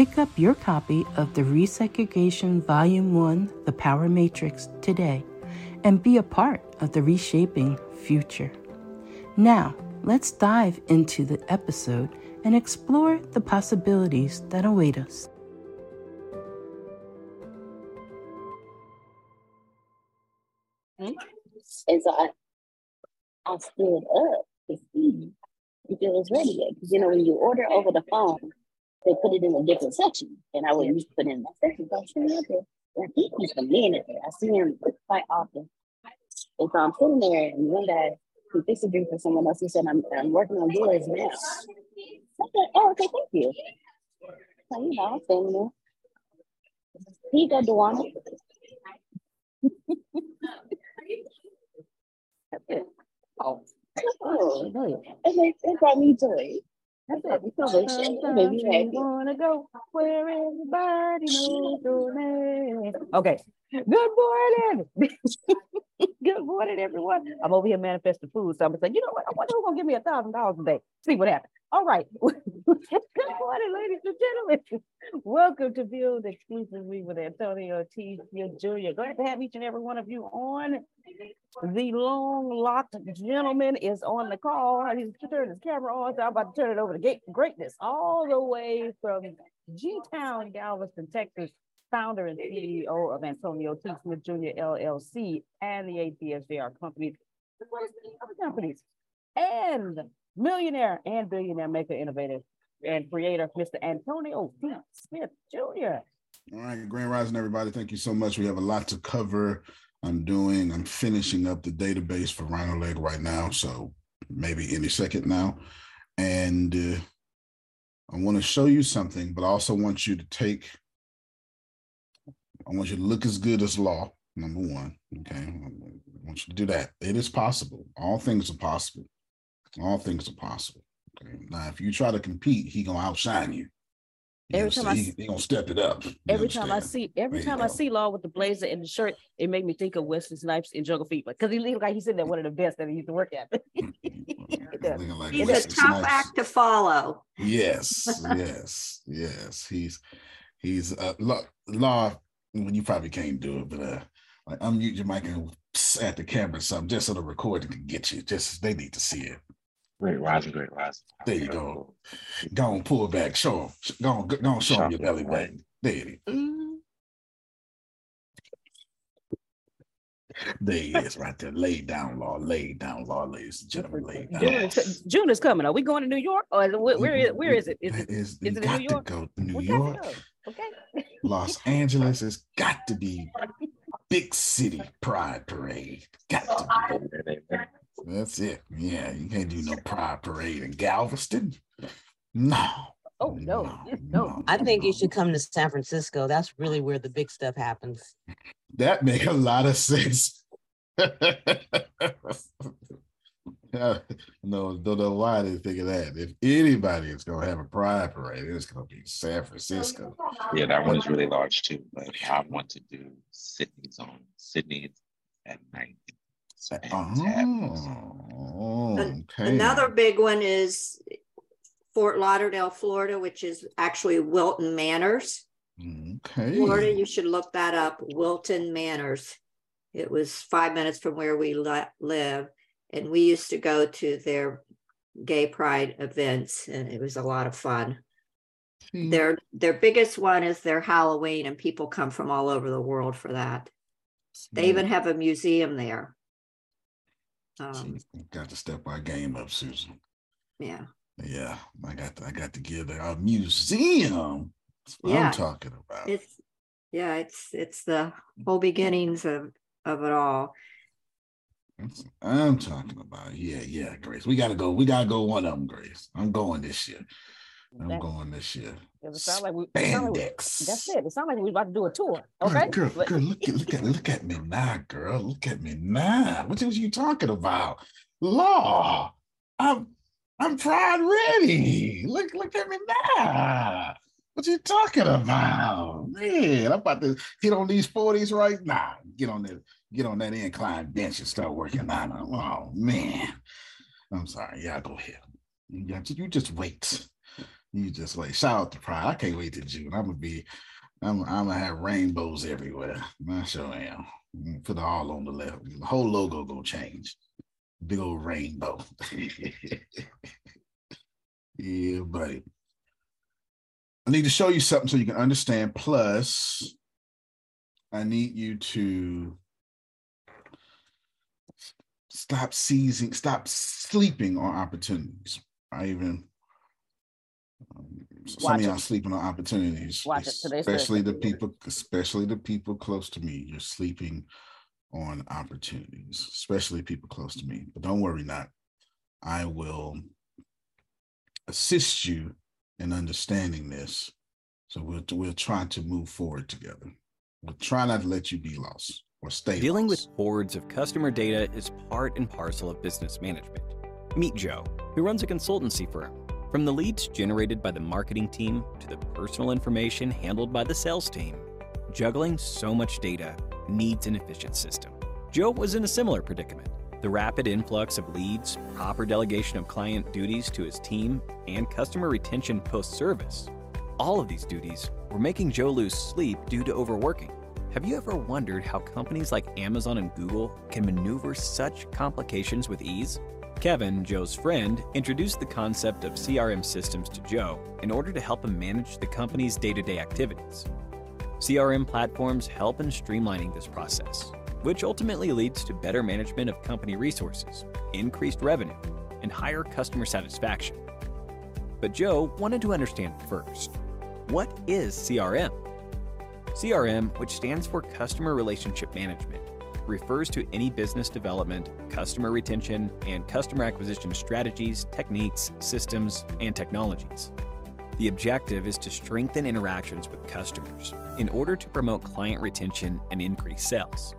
Pick up your copy of the Resegregation Volume 1 The Power Matrix today and be a part of the reshaping future. Now, let's dive into the episode and explore the possibilities that await us. And so I, I stood up to see if it was ready yet. Because, you know, when you order over the phone, they put it in a different section. And I would to put it in that section. So I'm sitting up there. And I think he's a minute there. I see him quite often. And so I'm sitting there, and one day he fixed a drink for someone else. He said, I'm, I'm working on yours now. I said, oh, okay, thank you. So, you know, I'm standing there. Here you go, Dewana. That's it. Oh. Oh, it, it brought me joy. That's it. We Maybe happy. Wanna go where everybody knows your name. Okay. Good morning. Good morning, everyone. I'm over here manifesting food, so I'm gonna say, you know what? I wonder who's gonna give me a thousand dollars a day. See what happens. All right. Good morning, ladies and gentlemen. Welcome to Build Exclusively with Antonio T. Jr. Glad to have each and every one of you on. The long locked gentleman is on the call. He's turning his camera on, so I'm about to turn it over to Greatness, all the way from G Town, Galveston, Texas. Founder and CEO of Antonio T. Smith Jr. LLC and the ATSJR companies, companies. And millionaire and billionaire maker, innovator, and creator, Mr. Antonio. Smith Jr. All right, Grand Rising, everybody. Thank you so much. We have a lot to cover. I'm doing, I'm finishing up the database for RhinoLeg right now. So maybe any second now. And uh, I want to show you something, but I also want you to take, I want you to look as good as law, number one. Okay. I want you to do that. It is possible. All things are possible. All things are possible. Okay. Now, if you try to compete, he gonna outshine you. you every time I he, he, gonna step it up. Every time I see, every time I see Law with the blazer and the shirt, it made me think of Wesley Snipes in Jungle Fever because he look like he's sitting there one of the best that he used to work at. like he's a tough act to follow. Yes, yes, yes. He's he's uh, law, law. Well, you probably can't do it, but uh, like unmute your mic and at the camera or something just so the recording can get you. Just they need to see it. Great rising, great rising. There you go. Go on, pull back. Show him. Go on, go on show him your belly button. There it is. There he is right there. Laid down law, laid down law, ladies and gentlemen. Laid down. Yes. June is coming. Are we going to New York? Or is it, where, where, is, where is it? Is it, is, is it New York? To go to New we York. Okay. Los Angeles has got to be big city pride parade. Got to be. That's it. Yeah, you can't do no pride parade in Galveston. No. Oh no, no, no. I think you should come to San Francisco. That's really where the big stuff happens. That make a lot of sense. no, don't know why they think of that. If anybody is gonna have a pride parade, it's gonna be San Francisco. Yeah, that one's really large too. But I want to do Sydney's on Sydney at night. Oh, okay. Another big one is Fort Lauderdale, Florida, which is actually Wilton Manors. Okay. Florida, you should look that up. Wilton Manors. It was five minutes from where we live, and we used to go to their gay pride events, and it was a lot of fun. Hmm. Their their biggest one is their Halloween, and people come from all over the world for that. They even have a museum there. Um, got to step our game up, Susan. Yeah. Yeah, I got to, I got to give a museum. That's what yeah. I'm talking about. It's yeah, it's it's the whole beginnings of of it all. I'm talking about. Yeah, yeah, Grace. We gotta go. We gotta go one of them, Grace. I'm going this year. I'm going this year. It sound like we, Spandex. Like we, that's it. It sounds like we're about to do a tour. Okay. Girl, girl, girl, look at look at look at me now, girl. Look at me now. What was you talking about? Law. I'm I'm pride ready. Look, look at me now. What you talking about? Man, I'm about to get on these 40s right now. Get on that, get on that incline bench and start working on them. Oh man. I'm sorry. Yeah, go ahead. Yeah, you just wait. You just wait. Shout out to Pride. I can't wait to June. I'm gonna be, I'm, I'm gonna have rainbows everywhere. I sure am. Mm, put it all on the left. The whole logo gonna change big old rainbow. yeah, buddy. I need to show you something so you can understand. Plus, I need you to stop seizing, stop sleeping on opportunities. I even um, some of y'all sleeping on opportunities, Watch especially the people, especially the people close to me. You're sleeping on opportunities, especially people close to me. But don't worry not. I will assist you in understanding this. So we'll we'll try to move forward together. We'll try not to let you be lost or stay. Dealing with hordes of customer data is part and parcel of business management. Meet Joe, who runs a consultancy firm. From the leads generated by the marketing team to the personal information handled by the sales team, juggling so much data needs an efficient system. Joe was in a similar predicament. The rapid influx of leads, proper delegation of client duties to his team, and customer retention post service. All of these duties were making Joe lose sleep due to overworking. Have you ever wondered how companies like Amazon and Google can maneuver such complications with ease? Kevin, Joe's friend, introduced the concept of CRM systems to Joe in order to help him manage the company's day to day activities. CRM platforms help in streamlining this process, which ultimately leads to better management of company resources, increased revenue, and higher customer satisfaction. But Joe wanted to understand first what is CRM? CRM, which stands for Customer Relationship Management, refers to any business development, customer retention, and customer acquisition strategies, techniques, systems, and technologies. The objective is to strengthen interactions with customers in order to promote client retention and increase sales.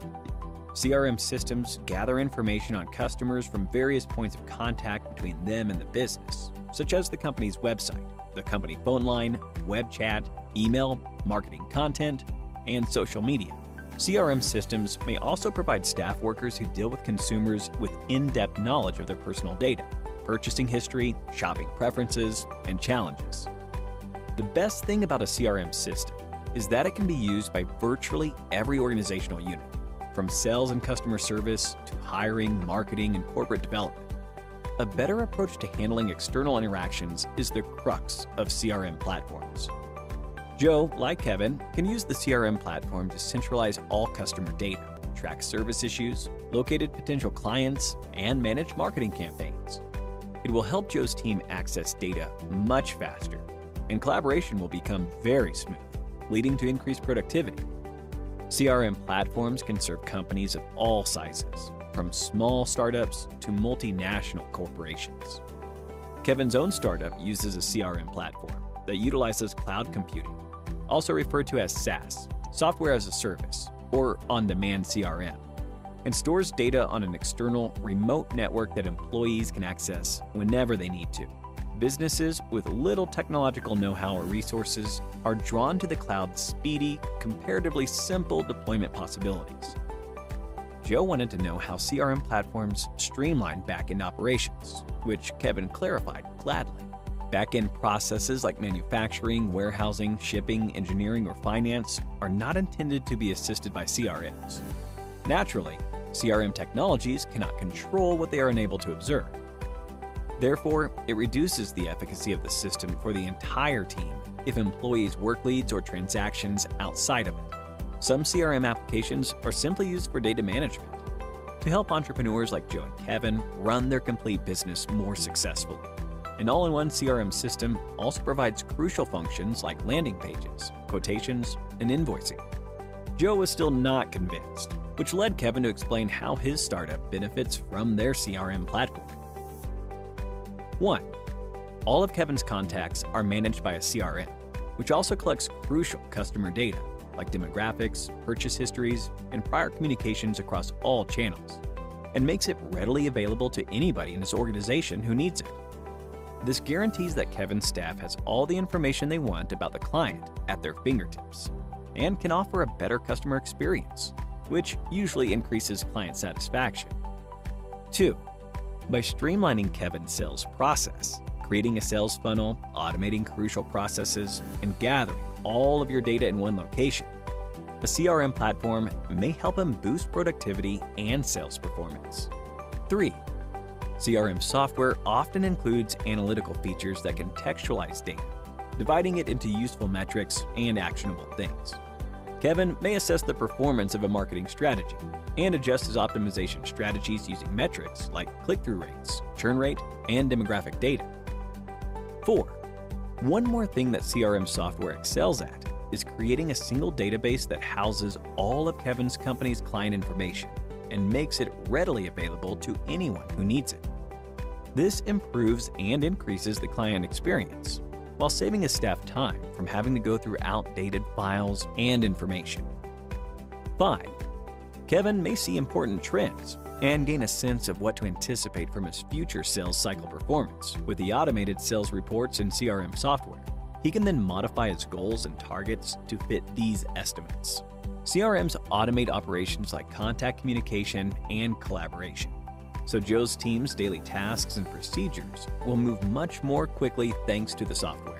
CRM systems gather information on customers from various points of contact between them and the business, such as the company's website, the company phone line, web chat, email, marketing content, and social media. CRM systems may also provide staff workers who deal with consumers with in depth knowledge of their personal data, purchasing history, shopping preferences, and challenges. The best thing about a CRM system is that it can be used by virtually every organizational unit, from sales and customer service to hiring, marketing, and corporate development. A better approach to handling external interactions is the crux of CRM platforms. Joe, like Kevin, can use the CRM platform to centralize all customer data, track service issues, locate potential clients, and manage marketing campaigns. It will help Joe's team access data much faster, and collaboration will become very smooth, leading to increased productivity. CRM platforms can serve companies of all sizes, from small startups to multinational corporations. Kevin's own startup uses a CRM platform that utilizes cloud computing, also referred to as SaaS, software as a service, or on demand CRM, and stores data on an external, remote network that employees can access whenever they need to. Businesses with little technological know how or resources are drawn to the cloud's speedy, comparatively simple deployment possibilities. Joe wanted to know how CRM platforms streamline backend operations, which Kevin clarified gladly. Backend processes like manufacturing, warehousing, shipping, engineering, or finance are not intended to be assisted by CRMs. Naturally, CRM technologies cannot control what they are unable to observe. Therefore, it reduces the efficacy of the system for the entire team if employees work leads or transactions outside of it. Some CRM applications are simply used for data management to help entrepreneurs like Joe and Kevin run their complete business more successfully. An all in one CRM system also provides crucial functions like landing pages, quotations, and invoicing. Joe was still not convinced, which led Kevin to explain how his startup benefits from their CRM platform. 1. All of Kevin's contacts are managed by a CRM, which also collects crucial customer data like demographics, purchase histories, and prior communications across all channels, and makes it readily available to anybody in his organization who needs it. This guarantees that Kevin's staff has all the information they want about the client at their fingertips and can offer a better customer experience, which usually increases client satisfaction. 2. By streamlining Kevin's sales process, creating a sales funnel, automating crucial processes, and gathering all of your data in one location, a CRM platform may help him boost productivity and sales performance. 3. CRM software often includes analytical features that contextualize data, dividing it into useful metrics and actionable things. Kevin may assess the performance of a marketing strategy and adjust his optimization strategies using metrics like click through rates, churn rate, and demographic data. 4. One more thing that CRM software excels at is creating a single database that houses all of Kevin's company's client information and makes it readily available to anyone who needs it. This improves and increases the client experience while saving his staff time from having to go through outdated files and information. 5. Kevin may see important trends and gain a sense of what to anticipate from his future sales cycle performance with the automated sales reports and CRM software. He can then modify his goals and targets to fit these estimates. CRMs automate operations like contact communication and collaboration. So Joe's team's daily tasks and procedures will move much more quickly thanks to the software.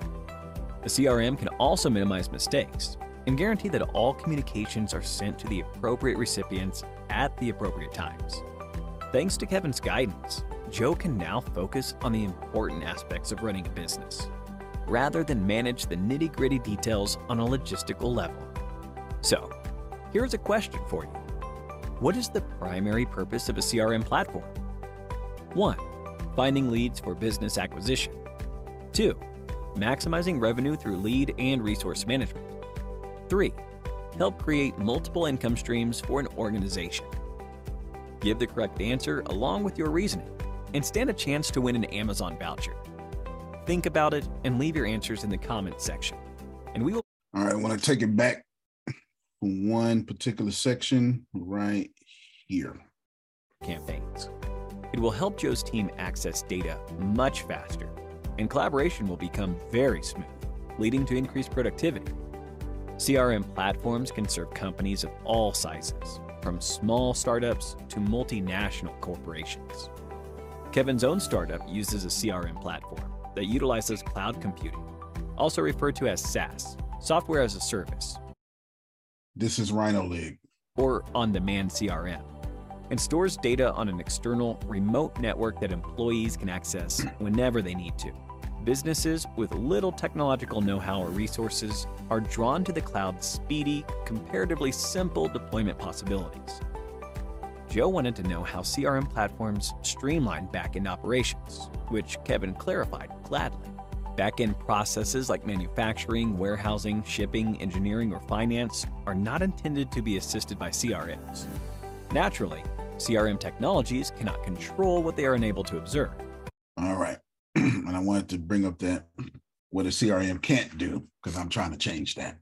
The CRM can also minimize mistakes and guarantee that all communications are sent to the appropriate recipients at the appropriate times. Thanks to Kevin's guidance, Joe can now focus on the important aspects of running a business, rather than manage the nitty gritty details on a logistical level. So, here's a question for you What is the primary purpose of a CRM platform? 1. Finding leads for business acquisition. 2. Maximizing revenue through lead and resource management. 3. Help create multiple income streams for an organization. Give the correct answer along with your reasoning and stand a chance to win an Amazon voucher. Think about it and leave your answers in the comments section. And we will. All right, I want to take it back to one particular section right here. Campaigns. It will help Joe's team access data much faster, and collaboration will become very smooth, leading to increased productivity. CRM platforms can serve companies of all sizes, from small startups to multinational corporations. Kevin's own startup uses a CRM platform that utilizes cloud computing, also referred to as SaaS, software as a service. This is Rhino League. Or on demand CRM, and stores data on an external remote network that employees can access whenever they need to. Businesses with little technological know how or resources are drawn to the cloud's speedy, comparatively simple deployment possibilities. Joe wanted to know how CRM platforms streamline backend operations, which Kevin clarified gladly. Backend processes like manufacturing, warehousing, shipping, engineering, or finance are not intended to be assisted by CRMs. Naturally, CRM technologies cannot control what they are unable to observe. All right. and I wanted to bring up that what a CRM can't do because I'm trying to change that.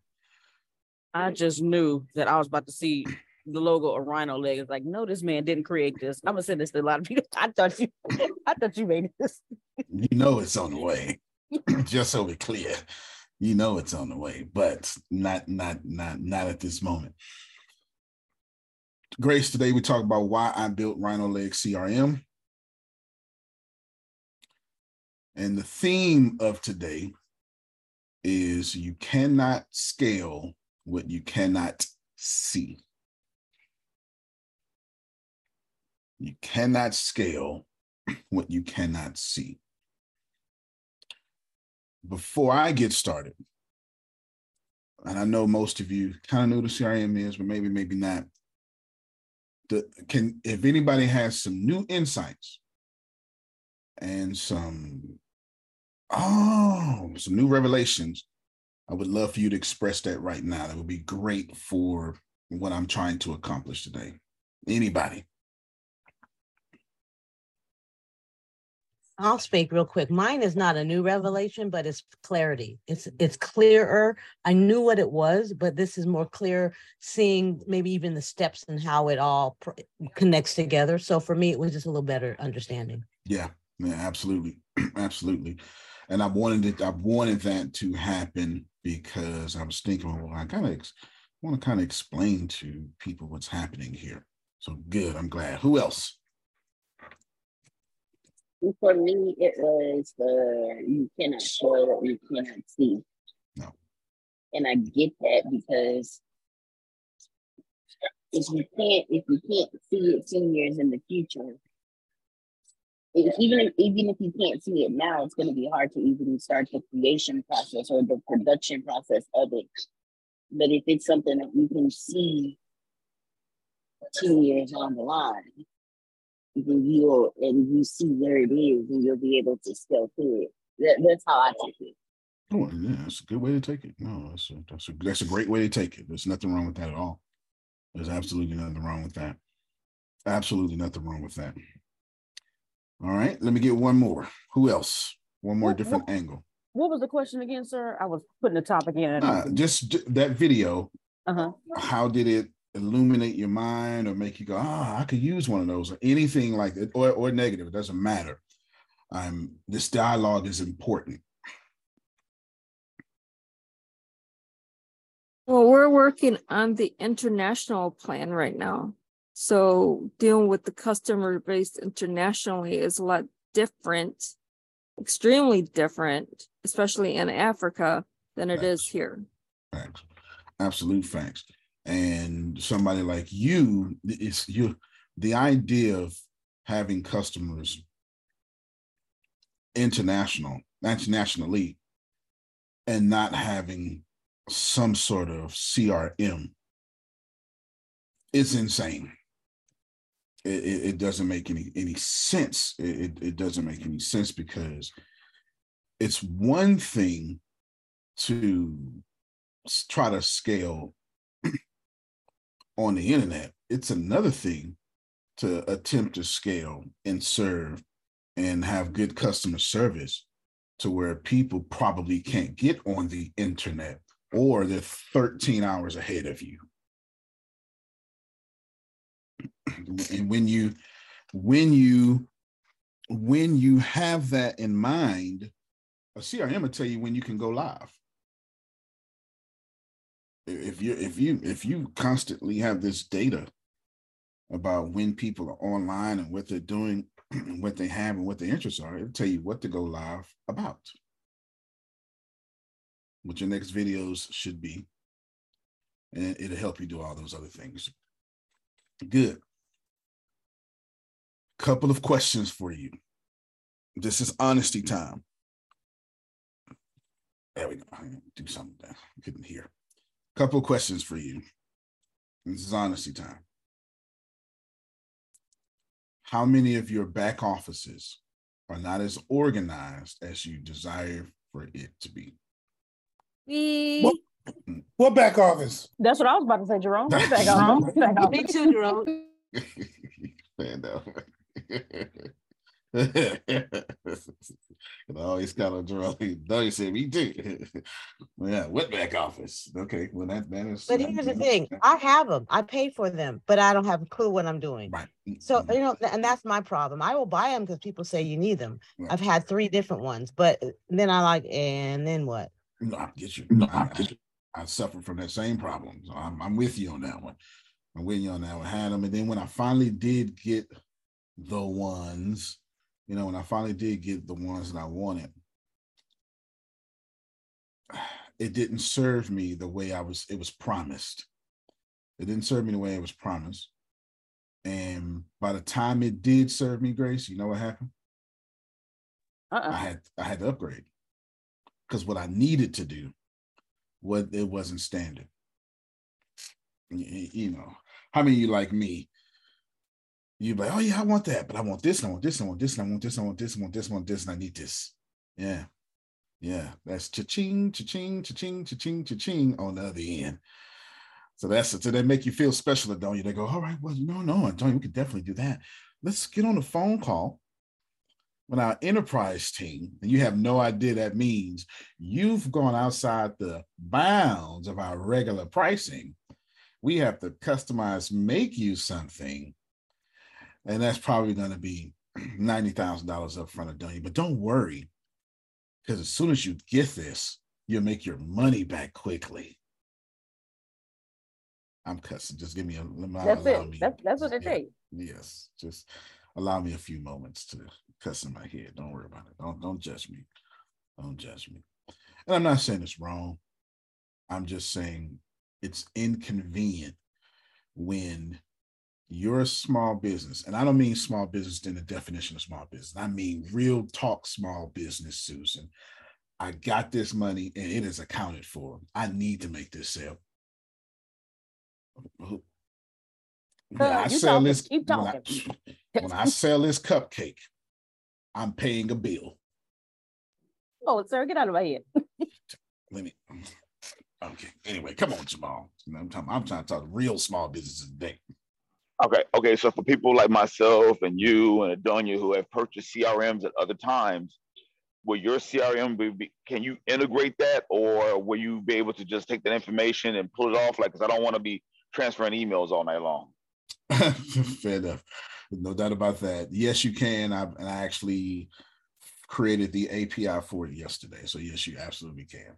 I just knew that I was about to see the logo of RhinoLeg. It's like, no, this man didn't create this. I'm gonna send this to a lot of people. I thought you, I thought you made this. You know it's on the way. Just so we're clear, you know it's on the way, but not not not not at this moment. Grace, today we talk about why I built RhinoLeg CRM. And the theme of today is you cannot scale what you cannot see. You cannot scale what you cannot see. Before I get started, and I know most of you kind of know the CRM is, but maybe, maybe not. The, can if anybody has some new insights and some oh some new revelations, I would love for you to express that right now. That would be great for what I'm trying to accomplish today. Anybody? I'll speak real quick. Mine is not a new revelation, but it's clarity. It's it's clearer. I knew what it was, but this is more clear, seeing maybe even the steps and how it all pr- connects together. So for me, it was just a little better understanding. Yeah, yeah, absolutely, absolutely. And I wanted it. I wanted that to happen because I was thinking, well, I kind of ex- want to kind of explain to people what's happening here. So good. I'm glad. Who else? For me, it was the you cannot show what you cannot see. No. And I get that because if you can't if you can't see it 10 years in the future, if, even if even if you can't see it now, it's going to be hard to even start the creation process or the production process of it. But if it's something that you can see 10 years on the line, then you'll and you see where it is and you'll be able to scale through it. That, that's how I take it. Oh, yeah, that's a good way to take it. No, that's a, that's a that's a great way to take it. There's nothing wrong with that at all. There's absolutely nothing wrong with that. Absolutely nothing wrong with that. All right, let me get one more. Who else? One more What- different what- angle. What was the question again, sir? I was putting the topic in. Uh, just j- that video. Uh huh. How did it illuminate your mind or make you go, ah, I could use one of those or anything like that, or or negative? It doesn't matter. Um, this dialogue is important. Well, we're working on the international plan right now. So dealing with the customer base internationally is a lot different, extremely different, especially in Africa than it is Facts. here. Facts, absolute facts. And somebody like you, it's you. The idea of having customers international, that's nationally, and not having some sort of CRM, it's insane. It, it, doesn't make any any sense. It, it doesn't make any sense because it's one thing to try to scale on the internet. It's another thing to attempt to scale and serve and have good customer service to where people probably can't get on the internet or they're 13 hours ahead of you. And when you when you when you have that in mind, a CRM will tell you when you can go live. If you if you if you constantly have this data about when people are online and what they're doing, and what they have and what their interests are, it'll tell you what to go live about. What your next videos should be. And it'll help you do all those other things. Good. Couple of questions for you. This is honesty time. There we go. Do something there. I couldn't hear. Couple of questions for you. This is honesty time. How many of your back offices are not as organized as you desire for it to be? Me. What back office? That's what I was about to say, Jerome. What? Back office. Me too, Jerome. Man, no. It always kind of draw. No, you said me too. yeah, what back office? Okay, well that that is. But here's the thing: I have them. I pay for them, but I don't have a clue what I'm doing. Right. So you know, and that's my problem. I will buy them because people say you need them. Right. I've had three different ones, but uh, then I like, and then what? No, I get you. No, I, I, I suffer from that same problem. So I'm, I'm with you on that one. I'm with you on that one. I Had them, and then when I finally did get the ones, you know, when I finally did get the ones that I wanted, it didn't serve me the way I was. It was promised. It didn't serve me the way it was promised. And by the time it did serve me, Grace, you know what happened? Uh-uh. I had I had to upgrade because what I needed to do, what it wasn't standard. Y- You know, how many of you like me? You be like, oh yeah, I want that, but I want this, and I want this, and I want this, and I want this, and I want this, and I want this, I want this, and I need this. Yeah, yeah, that's cha-ching, cha-ching, cha-ching, cha-ching, cha-ching on the other end. So that's it. So they make you feel special, don't you? They go, all right, well, no, no, Antonio, we could definitely do that. Let's get on a phone call with our enterprise team, and you have no idea that means you've gone outside the bounds of our regular pricing. We have to customize, make you something, and that's probably going to be ninety thousand dollars up front of done. But don't worry, because as soon as you get this, you'll make your money back quickly. I'm cussing. Just give me a. That's allow it. me- That's that's what it yeah. takes. Yes, just allow me a few moments to cuss in my head. Don't worry about it. Don't don't judge me. Don't judge me. And I'm not saying it's wrong. I'm just saying it's inconvenient when you're a small business, and I don't mean small business in the definition of small business. I mean real talk small business, Susan. I got this money and it is accounted for. I need to make this sale. When I sell this, when I, when I sell this cupcake, I'm paying a bill. Oh, sir, get out of my head. Let me. Okay. Anyway, come on, Jamal. I'm talking. I'm trying to talk real small businesses today. Okay, okay. So for people like myself and you and Adonia who have purchased CRMs at other times, will your CRM be, can you integrate that, or will you be able to just take that information and pull it off? Like, because I don't want to be transferring emails all night long. Fair enough. No doubt about that. Yes, you can. I and I actually created the API for it yesterday. So yes, you absolutely can.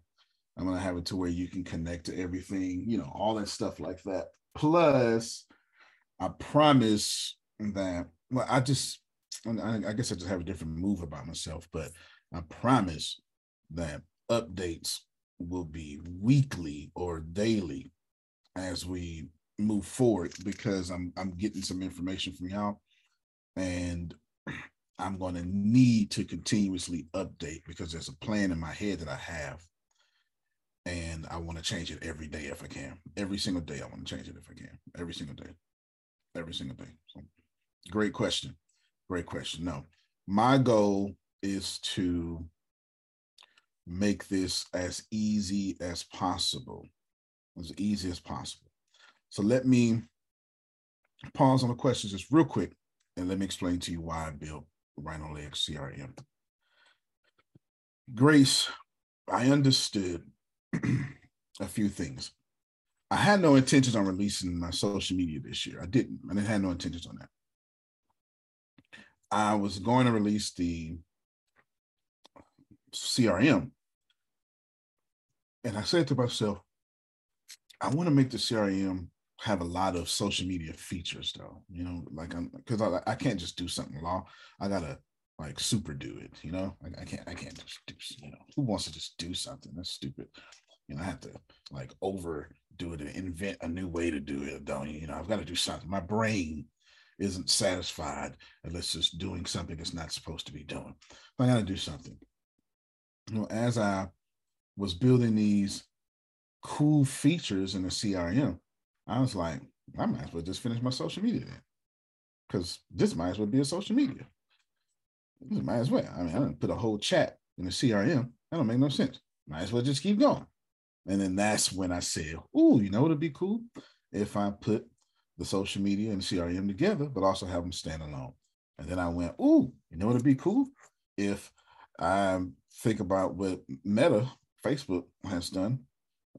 I'm gonna have it to where you can connect to everything, you know, all that stuff like that. Plus, I promise that. Well, I just, I, I guess I just have a different move about myself, but I promise that updates will be weekly or daily as we move forward because I'm I'm getting some information from y'all and I'm going to need to continuously update because there's a plan in my head that I have and I want to change it every day if I can. Every single day I want to change it if I can. Every single day. Every single day. So great question. Great question. No. My goal is to make this as easy as possible. As easy as possible. So let me pause on the questions just real quick and let me explain to you why I built RhinoLeg CRM. Grace, I understood a few things. I had no intentions on releasing my social media this year. I didn't. I didn't have no intentions on that. I was going to release the CRM. And I said to myself, I want to make the CRM have a lot of social media features though, you know, like I'm because I, I can't just do something law. I gotta like super do it, you know. I, I can't I can't just do you know who wants to just do something? That's stupid. You know, I have to like overdo it and invent a new way to do it, don't you? You know, I've got to do something. My brain isn't satisfied unless it's doing something it's not supposed to be doing. I got to do something. You know, as I was building these cool features in the CRM, I was like, I might as well just finish my social media then. Because this might as well be a social media. This might as well. I mean, I didn't put a whole chat in the CRM. That don't make no sense. Might as well just keep going. And then that's when I said, "Ooh, you know what'd be cool if I put the social media and CRM together, but also have them stand alone." And then I went, "Ooh, you know what'd be cool if I think about what Meta, Facebook has done,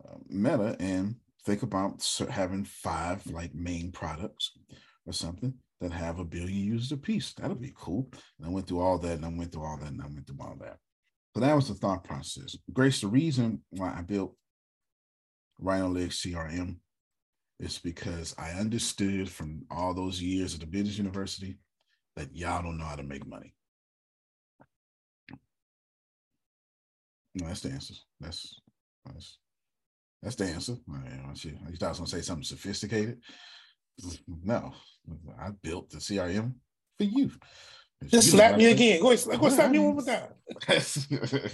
uh, Meta, and think about having five like main products or something that have a billion users a piece. That'll be cool." And I went through all that, and I went through all that, and I went through all that. So that was the thought process. Grace, the reason why I built RhinoLeg CRM It's because I understood from all those years at the business university that y'all don't know how to make money. No, that's the answer. That's that's that's the answer. I, mean, I thought I was gonna say something sophisticated. No, I built the CRM for you. Just slap me again. Go ahead, go slap me one more time.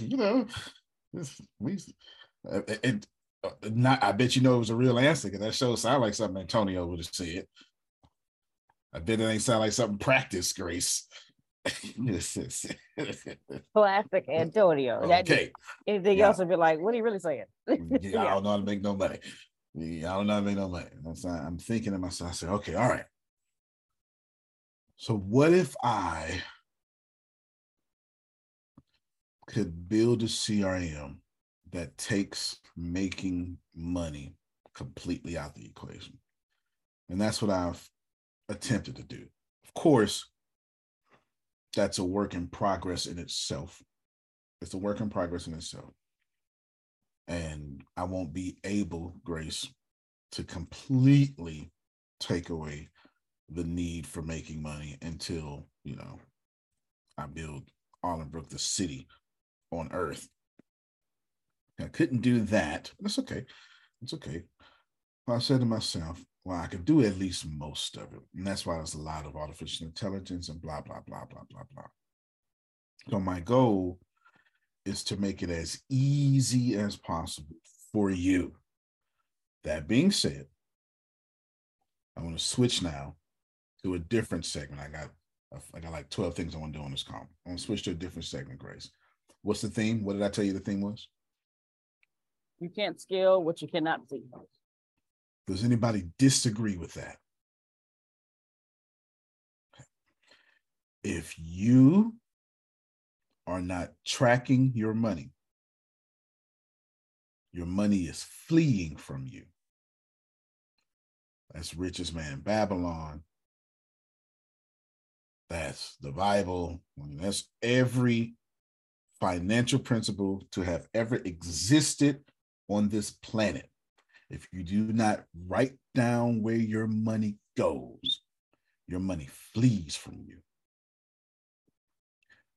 you know, we, and uh, not. I bet you know it was a real answer because that show sounded like something Antonio would have said. I bet it ain't sound like something practice, Grace. Classic Antonio. Okay. anything yeah. else would be like, what are you really saying? yeah, I don't know how to make no money. Yeah, I don't know how to make no money. That's, I'm thinking to myself, I said, okay, all right. So what if I could build a CRM that takes making money completely out the equation? And that's what I've attempted to do. Of course, that's a work in progress in itself. It's a work in progress in itself. And I won't be able, Grace, to completely take away the need for making money until you know I build Arlenbrook, the city on Earth. I couldn't do that. That's okay. It's okay. I said to myself, well, I could do at least most of it. And that's why there's a lot of artificial intelligence and blah, blah, blah, blah, blah, blah. So my goal is to make it as easy as possible for you. That being said, I want to switch now to a different segment. I got I got like 12 things I want to do on this call. I'm gonna switch to a different segment, Grace. What's the theme? What did I tell you the theme was? You can't scale what you cannot see. Does anybody disagree with that? If you are not tracking your money, your money is fleeing from you. That's richest man Babylon. That's the Bible. That's every financial principle to have ever existed on this planet. If you do not write down where your money goes, your money flees from you.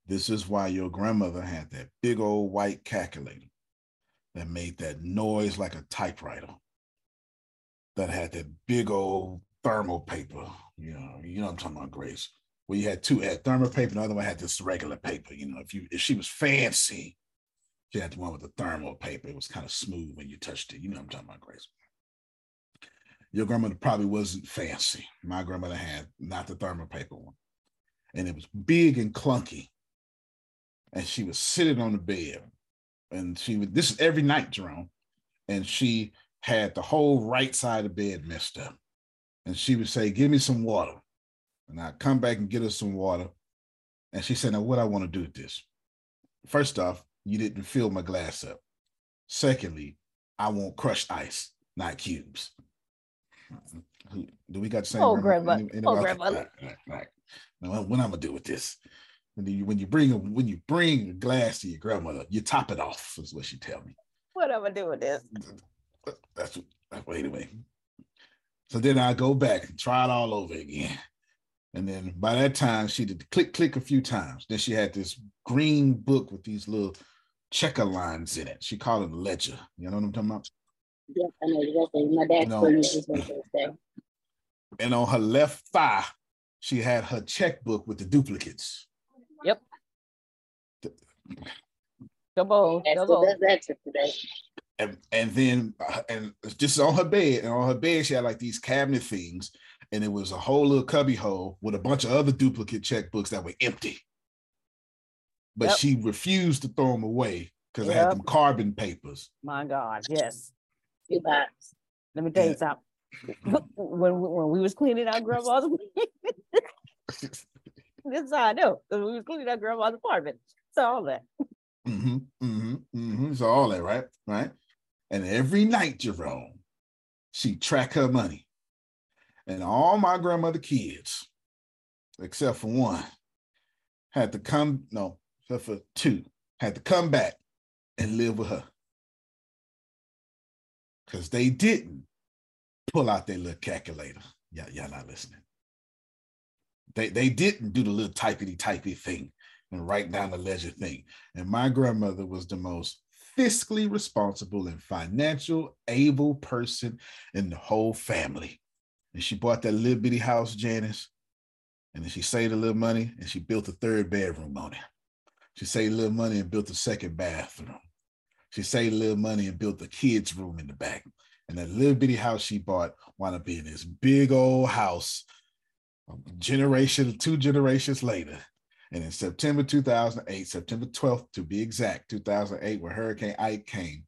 This is why your grandmother had that big old white calculator that made that noise like a typewriter, that had that big old thermal paper. You know, you know I'm talking about, Grace where you had two had thermal paper, the other one had this regular paper. You know, if you if she was fancy, she had the one with the thermal paper. It was kind of smooth when you touched it. You know I'm talking about, Grace. Your grandmother probably wasn't fancy. My grandmother had not the thermal paper one. And it was big and clunky. And she was sitting on the bed. And she would, this is every night, Jerome. And she had the whole right side of the bed messed up. And she would say, Give me some water. And I'd come back and get her some water. And she said, Now, what I want to do with this? First off, you didn't fill my glass up. Secondly, I want crushed ice, not cubes. Do we got the same? Oh, grandma. Oh, grandmother. Right, right, right. Now, what am I'm gonna do with this? When you when you bring a when you bring a glass to your grandmother, you top it off. Is what she tell me. What am I going to do with this? That's what. Anyway. So then I go back and try it all over again. And then by that time, she did click, click a few times. Then she had this green book with these little checker lines in it. She called it ledger. You know what I'm talking about? Yeah, I know exactly. My dad you know, And on her left thigh, she had her checkbook with the duplicates. Yep. Come on. Come on. That's it today. And, and then uh, and just on her bed, and on her bed, she had like these cabinet things, and it was a whole little cubby hole with a bunch of other duplicate checkbooks that were empty. But Yep. she refused to throw them away because I Yep. had them carbon papers. My God, yes. Two box. Let me tell you something. when when we was cleaning out grandma's, this is how I know. 'cause we was cleaning out grandma's apartment. So all that. Mm-hmm, mm-hmm, mm-hmm. So all that, right? Right. And every night, Jerome, she track her money. And all my grandmother kids, except for one, had to come, no, except for two, had to come back and live with her. Because they didn't pull out their little calculator. Yeah, y'all not listening. They they didn't do the little typity typey thing and write down the ledger thing. And my grandmother was the most fiscally responsible and financial able person in the whole family. And she bought that little bitty house, Janice, and then she saved a little money and she built a third bedroom on it. She saved a little money and built a second bathroom. She saved a little money and built the kids' room in the back. And that little bitty house she bought wound up being this big old house, um, generation, two generations later. And in September 2008, September 12th to be exact, 2008, when Hurricane Ike came,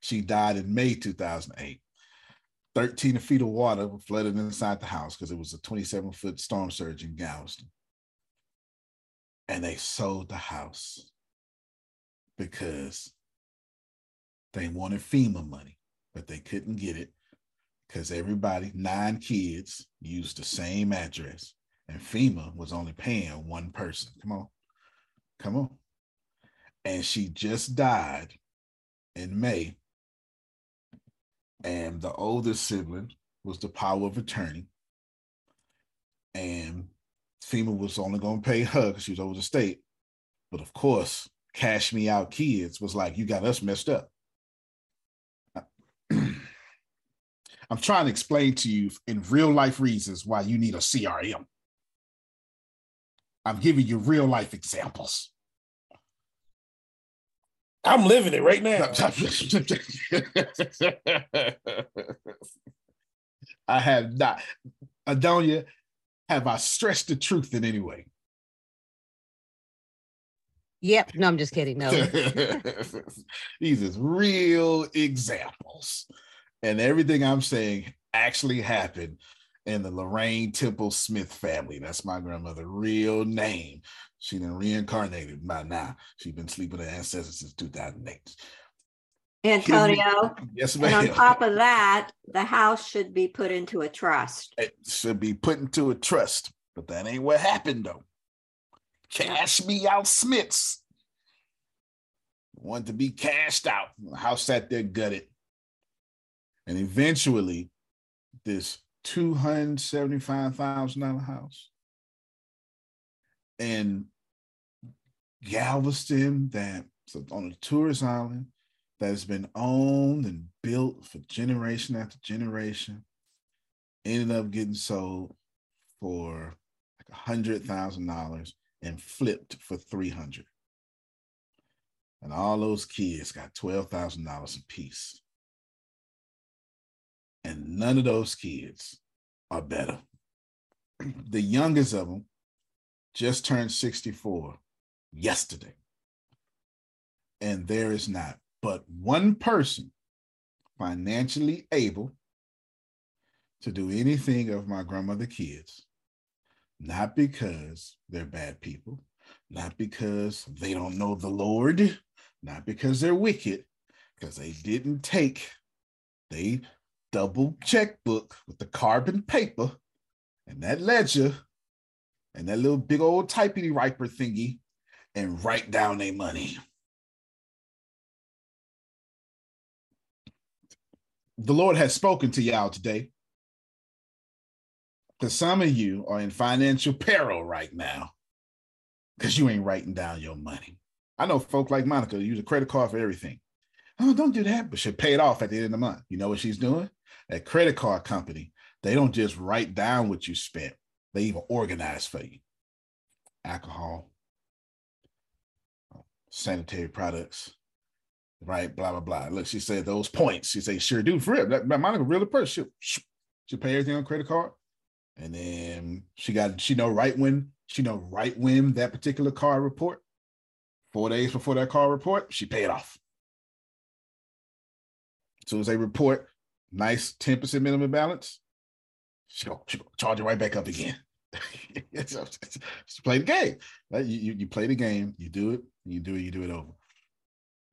she died in May 2008. 13 feet of water flooded inside the house because it was a 27 foot storm surge in Galveston. And they sold the house because they wanted FEMA money, but they couldn't get it because everybody, nine kids, used the same address and FEMA was only paying one person. Come on, come on. And she just died in May. And the oldest sibling was the power of attorney. And FEMA was only going to pay her because she was over the state. But of course, Cash Me Out Kids was like, you got us messed up. I'm trying to explain to you in real life reasons why you need a CRM. I'm giving you real life examples. I'm living it right now. I have not. Adonia, have I stressed the truth in any way? Yep. No, I'm just kidding. No. These is real examples. And everything I'm saying actually happened in the Lorraine Temple Smith family. That's my grandmother' real name. She's been reincarnated by now. She's been sleeping with her ancestors since 2008. Antonio. Yes, ma'am. And on top of that, the house should be put into a trust. It should be put into a trust, but that ain't what happened though. Cash me out, Smiths. Wanted to be cashed out. The house sat there gutted. And eventually, this $275,000 house in Galveston, that's on a tourist island, that has been owned and built for generation after generation, ended up getting sold for like a hundred thousand dollars and flipped for three hundred. And all those kids got twelve thousand dollars apiece. And none of those kids are better. The youngest of them just turned 64 yesterday. And there is not but one person financially able to do anything of my grandmother kids, not because they're bad people, not because they don't know the Lord, not because they're wicked, because they didn't take they double checkbook with the carbon paper and that ledger and that little big old typey riper thingy and write down their money. The Lord has spoken to y'all today. Because some of you are in financial peril right now because you ain't writing down your money. I know folk like Monica use a credit card for everything. Oh, don't do that, but she'll pay it off at the end of the month. You know what she's doing? That credit card company, they don't just write down what you spent. They even organize for you. Alcohol, sanitary products, right? Blah blah blah. Look, she said those points. She said, "Sure do for real." That, Monica really person. She she pay everything on credit card, and then she got she know right when she know right when that particular card report. Four days before that card report, she paid off. As soon as they report, nice ten percent minimum balance, she go, she go charge it right back up again. It's just play the game. You, you, you play the game, you do it, you do it, you do it over.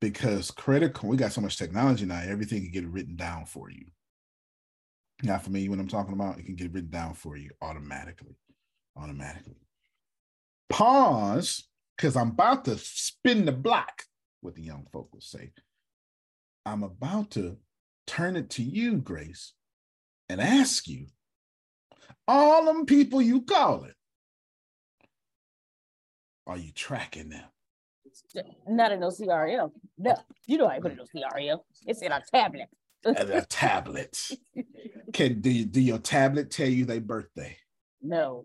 Because credit we got so much technology now, everything can get written down for you. Now, for me, when I'm talking about, it can get written down for you automatically. Automatically. Pause, because I'm about to spin the block, what the young folk will say. I'm about to turn it to you, Grace, and ask you all them people you call it, are you tracking them? Not in no CRM. No, you know I put it in no CRM. It's in a tablet. and a tablet. Can do, do your tablet tell you their birthday? No.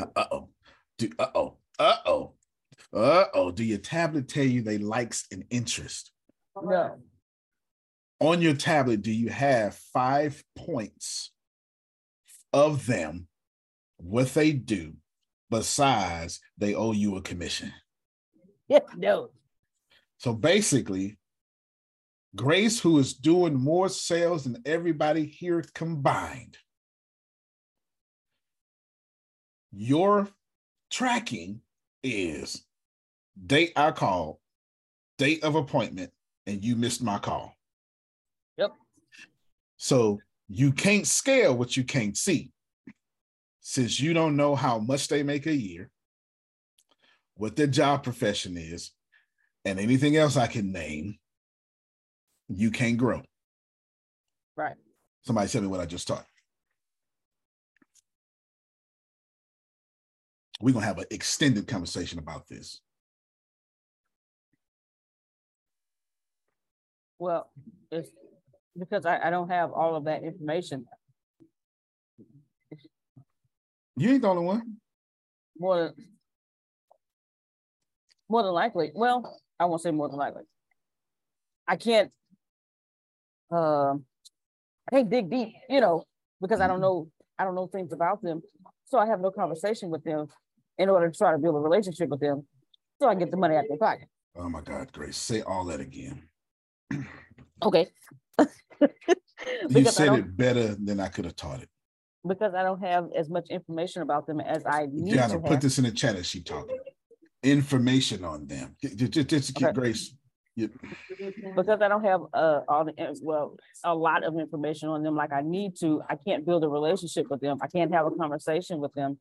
Uh oh. Do uh oh. Uh oh. Uh oh. Do your tablet tell you they likes and interest? No. On your tablet, do you have five points of them, what they do, besides they owe you a commission? No. So basically, Grace, who is doing more sales than everybody here combined, your tracking is date I called, date of appointment, and you missed my call. Yep. So you can't scale what you can't see. Since you don't know how much they make a year, what their job profession is, and anything else I can name, you can't grow. Right. Somebody tell me what I just taught. We're going to have an extended conversation about this. Well, it's because I, I don't have all of that information. You ain't the only one. More than, more than likely. Well, I won't say more than likely. I can't uh, I can't dig deep, you know, because I don't know I don't know things about them. So I have no conversation with them in order to try to build a relationship with them so I get the money out of their pocket. Oh my God, Grace, say all that again. okay. you said it better than I could have taught it. Because I don't have as much information about them as I need to put have. this in the chat as she talking. Information on them. Just, just, Okay. Grace. Because I don't have uh, all the well a lot of information on them like I need to. I can't build a relationship with them. I can't have a conversation with them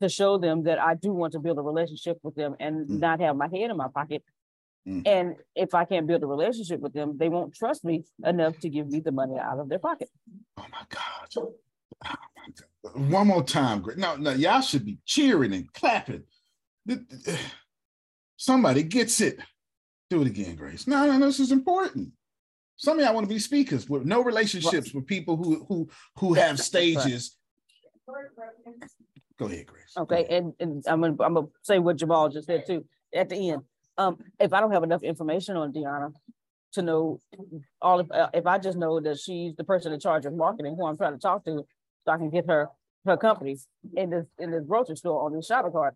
to show them that I do want to build a relationship with them and Mm. not have my head in my pocket. Mm. And if I can't build a relationship with them, they won't trust me enough to give me the money out of their pocket. oh my God. Oh my God. One more time, Grace. No, no, y'all should be cheering and clapping. Th- Somebody gets it. Do it again, Grace. No, no, no, this is important. Some of y'all want to be speakers with no relationships with people who who who have stages. Go ahead, Grace. Okay, ahead. and, and I'm gonna, I'm gonna say what Jamal just said too, at the end. Um, if I don't have enough information on Deanna to know all of, uh, if I just know that she's the person in charge of marketing who I'm trying to talk to, so I can get her, her company in this, in this grocery store on this shopping cart.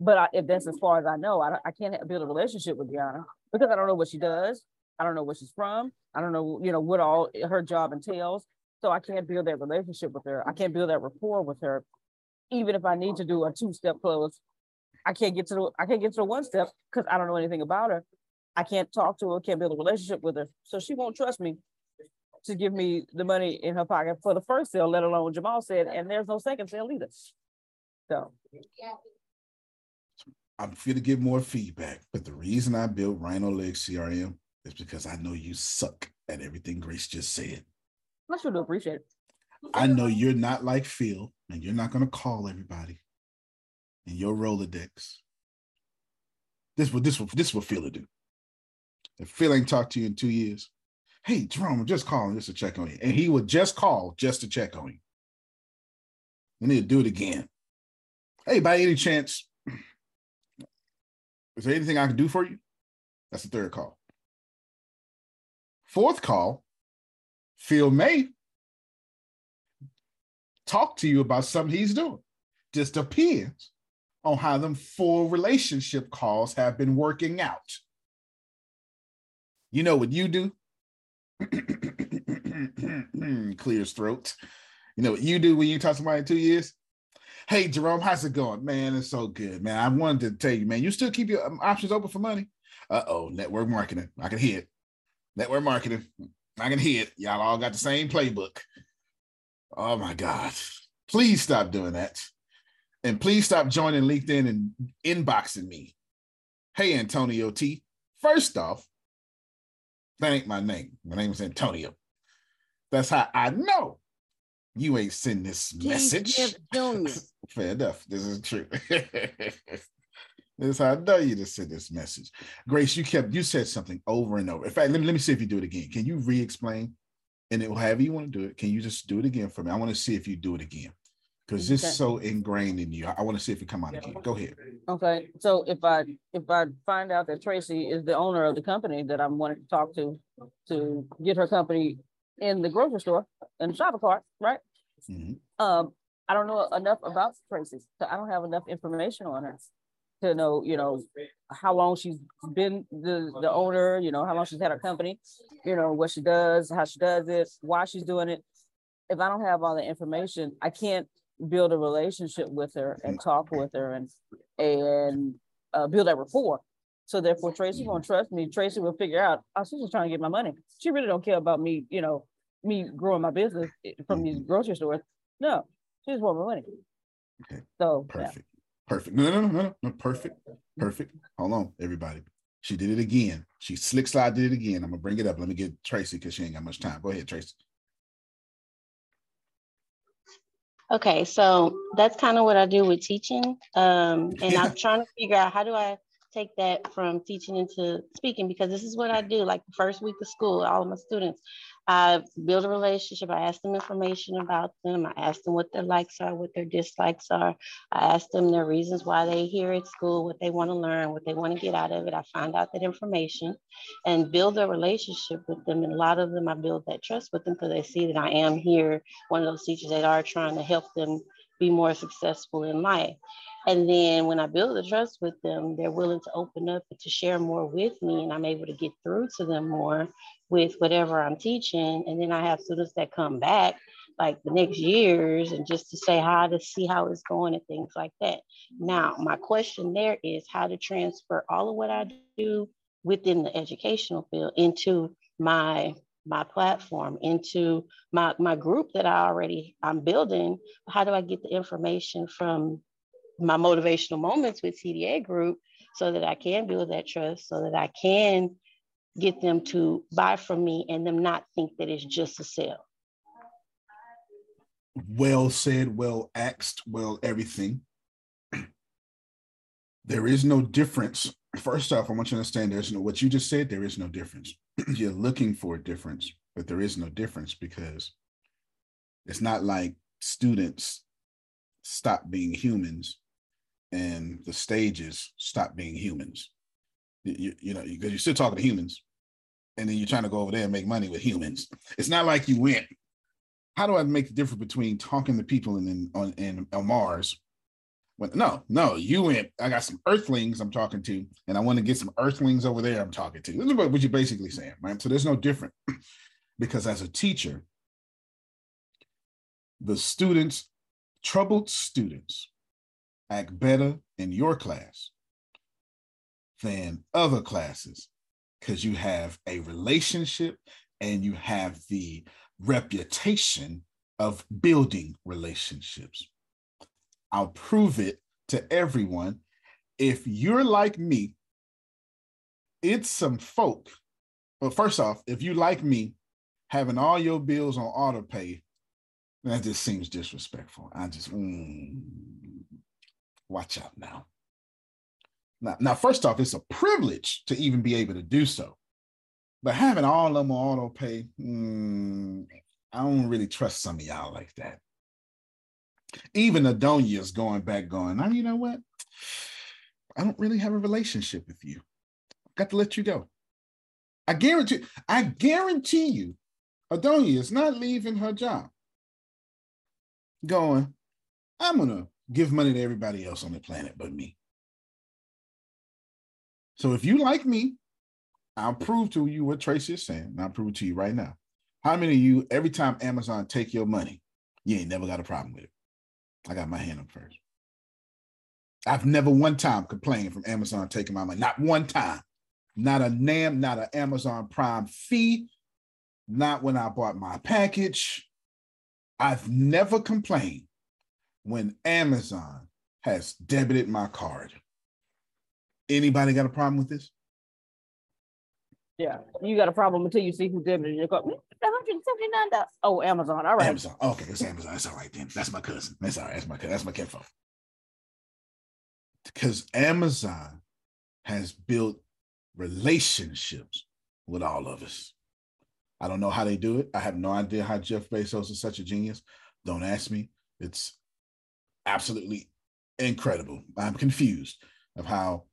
But I, if that's as far as I know, I, I can't build a relationship with Deanna because I don't know what she does. I don't know where she's from. I don't know, you know, what all her job entails. So I can't build that relationship with her. I can't build that rapport with her even if I need to do a two-step close, I can't get to the I can't get to the one step because I don't know anything about her. I can't talk to her, can't build a relationship with her. So she won't trust me to give me the money in her pocket for the first sale, let alone Jamal said, and there's no second sale either. So I'm free to give more feedback, but the reason I built RhinoLeg CRM is because I know you suck at everything Grace just said. I sure do appreciate it. I know you're not like Phil, and you're not going to call everybody in your Rolodex. This what this what this what Phil will do. If Phil ain't talked to you in two years, hey Jerome, I'm just calling just to check on you, and he would just call just to check on you. We need to do it again. Hey, by any chance, is there anything I can do for you? That's the third call. Fourth call, Phil may talk to you about something he's doing. Just depends on how them four relationship calls have been working out. You know what you do? Clears throat. You know what you do when you talk to somebody in two years? Hey, Jerome, how's it going? Man, it's so good, man. I wanted to tell you, man, you still keep your um, options open for money? Uh oh, network marketing. I can hear it. Network marketing. I can hear it. Y'all all got the same playbook. Oh my God. Please stop doing that. And please stop joining LinkedIn and inboxing me. Hey, Antonio T. First off, that ain't my name. My name is Antonio. That's how I know you ain't send this message. Fair enough. This is true. this is how I know you to send this message. Grace, you kept you said something over and over. In fact, let me let me see if you do it again. Can you re-explain? And it will however you want to do it. Can you just do it again for me? I want to see if you do it again because this okay. so ingrained in you. I, I want to see if it come out again. Go ahead. Okay. So if I if I find out that Tracy is the owner of the company that I'm wanting to talk to to get her company in the grocery store the shopping cart, right? Mm-hmm. Um, I don't know enough about Tracy, so I don't have enough information on her to know, you know, how long she's been the the owner, you know, how long she's had her company, you know, what she does, how she does it, why she's doing it. If I don't have all the information, I can't build a relationship with her and talk with her and and uh, build that rapport. So therefore, Tracy won't trust me. Tracy will figure out, oh, she's just trying to get my money. She really don't care about me, you know, me growing my business from these grocery stores. No, she just want my money. Okay. So perfect. Yeah. Perfect. No, no, no, no, no. Perfect. Perfect. Hold on, everybody. She did it again. She slick slide did it again. I'm gonna bring it up. Let me get Tracy because she ain't got much time. Go ahead, Tracy. Okay, so that's kind of what I do with teaching. Um, and I'm trying to figure out how do I take that from teaching into speaking because this is what I do. Like the first week of school, all of my students, I build a relationship. I ask them information about them. I ask them what their likes are, what their dislikes are. I ask them their reasons why they here at school, what they want to learn, what they want to get out of it. I find out that information and build a relationship with them. And a lot of them, I build that trust with them because they see that I am here, one of those teachers that are trying to help them be more successful in life. And then when I build the trust with them, they're willing to open up and to share more with me, and I'm able to get through to them more with whatever I'm teaching. And then I have students that come back like the next years and just to say hi to see how it's going and things like that. Now, my question there is how to transfer all of what I do within the educational field into my my platform into my my group that I already I'm building. How do I get the information from my motivational moments with CDA group so that I can build that trust, so that I can get them to buy from me and them not think that it's just a sale. Well said, well asked, well everything. There is no difference. First off, I want you to understand there's no what you just said, there is no difference. You're looking for a difference, but there is no difference because it's not like students stop being humans and the stages stop being humans. You, you know, because you're still talking to humans, and then you're trying to go over there and make money with humans. It's not like you went. How do I make the difference between talking to people and on and on Mars? No, no, you went. I got some Earthlings I'm talking to, and I want to get some Earthlings over there I'm talking to. This is what you're basically saying, right? So there's no different because as a teacher, the students, troubled students, act better in your class than other classes because you have a relationship and you have the reputation of building relationships. I'll prove it to everyone. If you're like me, it's some folk. Well, first off, if you like me, having all your bills on auto pay, that just seems disrespectful. I just, mm, watch out now. Now, now, first off, it's a privilege to even be able to do so. But having all of them on auto pay, mm, I don't really trust some of y'all like that. Even Adonia is going back, going, now you know what? I don't really have a relationship with you. I've got to let you go. I guarantee, I guarantee you, Adonia is not leaving her job. Going, I'm gonna give money to everybody else on the planet but me. So if you like me, I'll prove to you what Tracy is saying. And I'll prove it to you right now. How many of you, every time Amazon take your money, you ain't never got a problem with it? I got my hand up first. I've never one time complained from Amazon taking my money. Not one time. Not a NAM, not an Amazon Prime fee. Not when I bought my package. I've never complained when Amazon has debited my card. Anybody got a problem with this? Yeah, you got a problem until you see who debited your card. $179. Oh, Amazon. All right. Amazon. Okay, it's Amazon. That's all right then. That's my cousin. That's all right. That's my cousin. That's my kinfolk. Because Amazon has built relationships with all of us. I don't know how they do it. I have no idea how Jeff Bezos is such a genius. Don't ask me. It's absolutely incredible. I'm confused of how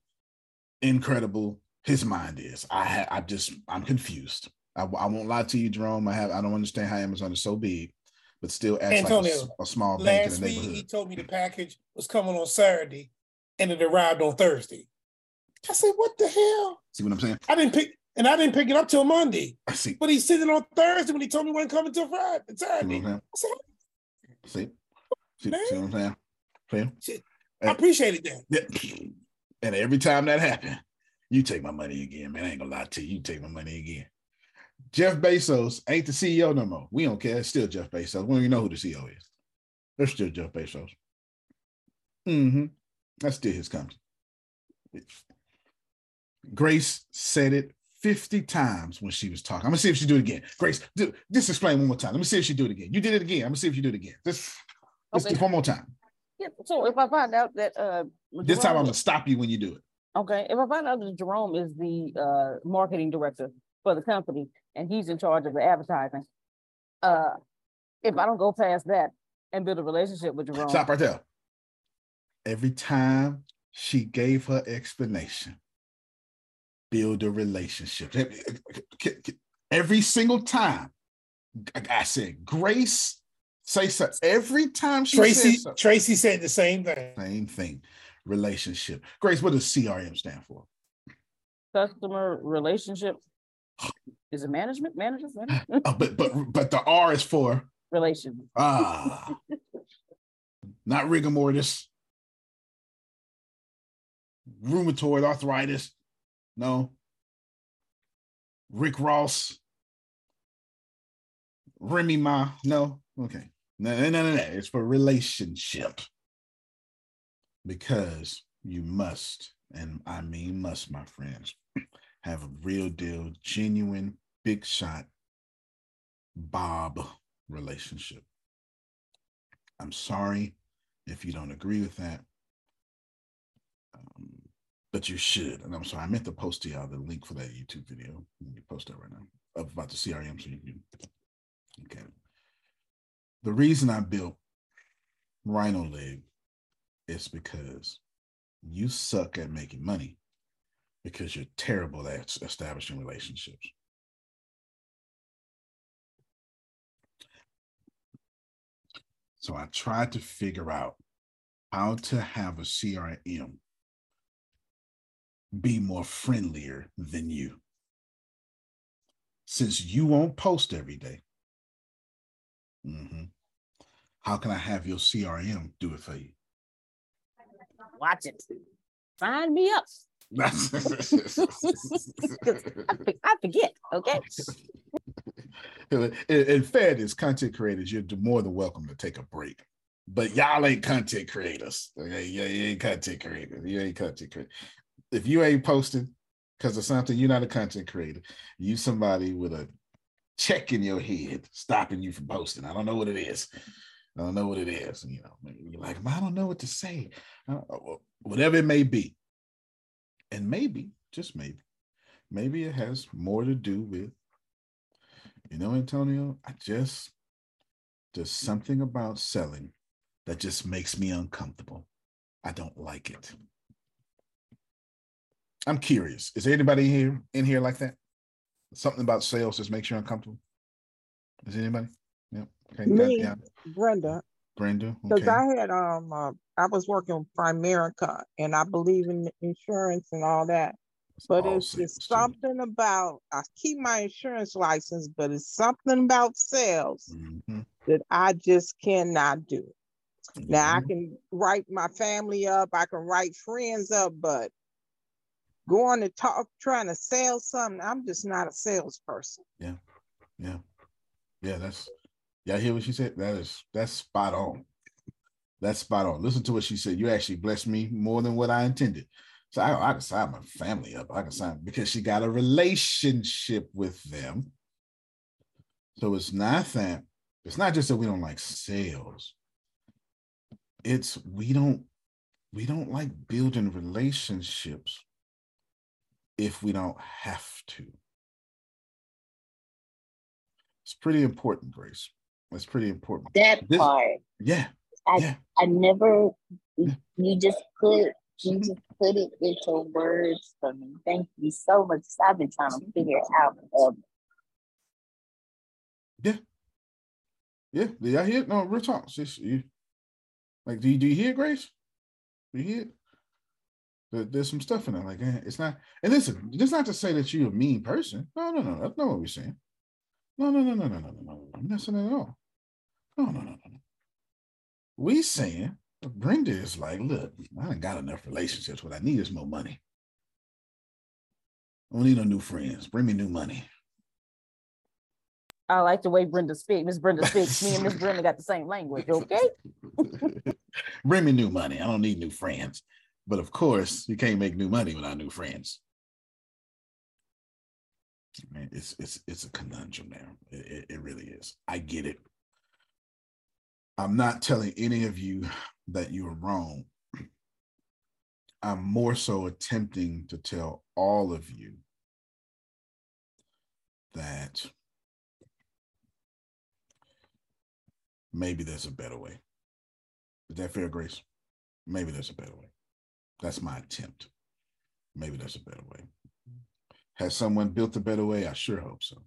incredible his mind is. I ha- I just I'm confused. I, I won't lie to you, Jerome. I have I don't understand how Amazon is so big, but still acts Antonio, like a, a small bank in Last the week neighborhood. he told me the package was coming on Saturday and it arrived on Thursday. I said, "What the hell?" See what I'm saying? I didn't pick, and I didn't pick it up till Monday. I see. But he's sitting on Thursday when he told me it wasn't coming till Friday, See Saturday. I'm I said. See, see, see what I'm saying? See? I eh. appreciated that. Yeah. And every time that happened, you take my money again, man. I ain't gonna lie to you. You take my money again. Jeff Bezos ain't the CEO no more. We don't care. It's still Jeff Bezos. We don't even know who the CEO is. It's still Jeff Bezos. Mm-hmm. That's still his company. Grace said it 50 times when she was talking. I'm gonna see if she do it again. Grace, do, just explain one more time. Let me see if she do it again. You did it again. I'm gonna see if you do it again. Just, just Okay. one more time. Yeah, so if I find out that uh This time I'm gonna stop you when you do it. Okay, if I find out that Jerome is the uh marketing director for the company and he's in charge of the advertising, uh, if I don't go past that and build a relationship with Jerome, Stop right there. Every time she gave her explanation, build a relationship. Every single time, I said, Grace, say so. Every time she Tracy, says something, Tracy said the same thing. same thing. Relationship. Grace, what does CRM stand for? customer relationship. Is it management? Managers? Manager? Oh, but but but the R is for Relation. ah, not rigor mortis, rheumatoid arthritis. No. Rick Ross. Remy Ma. No. Okay. No, no, no, no, no. It's for relationship. Because you must, and I mean must, my friends, have a real deal, genuine, big shot Bob relationship. I'm sorry if you don't agree with that. Um, but you should. And I'm sorry, I meant to post to y'all the link for that YouTube video. Let me post that right now about the CRM so you can okay. The reason I built RhinoLeg is because you suck at making money because you're terrible at establishing relationships. So I tried to figure out how to have a CRM be more friendlier than you. Since you won't post every day, mhm, how can I have your CRM do it for you? Watch it. Sign me up. I forget. Okay. in, in fairness, content creators, you're more than welcome to take a break. But y'all ain't content creators. Okay, you ain't content creators. You ain't content creator. If you ain't posting because of something, you're not a content creator. You somebody with a check in your head stopping you from posting. I don't know what it is. I don't know what it is. You know, you're like, I don't know what to say. Uh, Whatever it may be. And maybe, just maybe, maybe it has more to do with you know, Antonio, I just there's something about selling that just makes me uncomfortable. I don't like it. I'm curious. Is there anybody here in here like that? Something about sales just makes you uncomfortable? Is anybody? Yep. Okay. Me, yeah. Brenda. Brenda. Because Okay. I had um uh, I was working with Primerica and I believe in insurance and all that. But all it's just something about I keep my insurance license, but it's something about sales Mhm. that I just cannot do. Now I Mhm. can write my family up, I can write friends up, but going to talk trying to sell something, I'm just not a salesperson. Yeah. Yeah. Yeah. That's y'all hear what she said? That is that's spot on. That's spot on. Listen to what she said. You actually blessed me more than what I intended. So I, I can sign my family up. I can sign because she got a relationship with them. So it's not that it's not just that we don't like sales. It's we don't we don't like building relationships if we don't have to. It's pretty important, Grace. It's pretty important. That This- part. Yeah. I Yeah. I never you just put you just put it into words for me. Thank you so much. I've been trying to figure it out. Um, Yeah. Yeah. Do y'all hear it? No, real talk. Just you. Like, do you, do you hear it, Grace? Do you hear it? There- there's some stuff in there. Like, eh, it's not. And listen, it's not to say that you're a mean person. No, no, no. That's not what we're saying. No, no, no, no, no, no, no, no. I'm not saying that at all. No, no, no, no, no. We saying Brenda is like, look, I done got enough relationships. What I need is more money. I don't need no new friends. Bring me new money. I like the way Brenda speaks. Miss Brenda speaks. Me and Miss Brenda got the same language. Okay. Bring me new money. I don't need new friends. But of course, you can't make new money without new friends. Man, it's it's it's a conundrum there. It, it, really is. I get it. I'm not telling any of you that you're wrong. I'm more so attempting to tell all of you that maybe there's a better way. Is that fair, Grace? Maybe there's a better way. That's my attempt. Maybe there's a better way. Has someone built a better way? I sure hope so.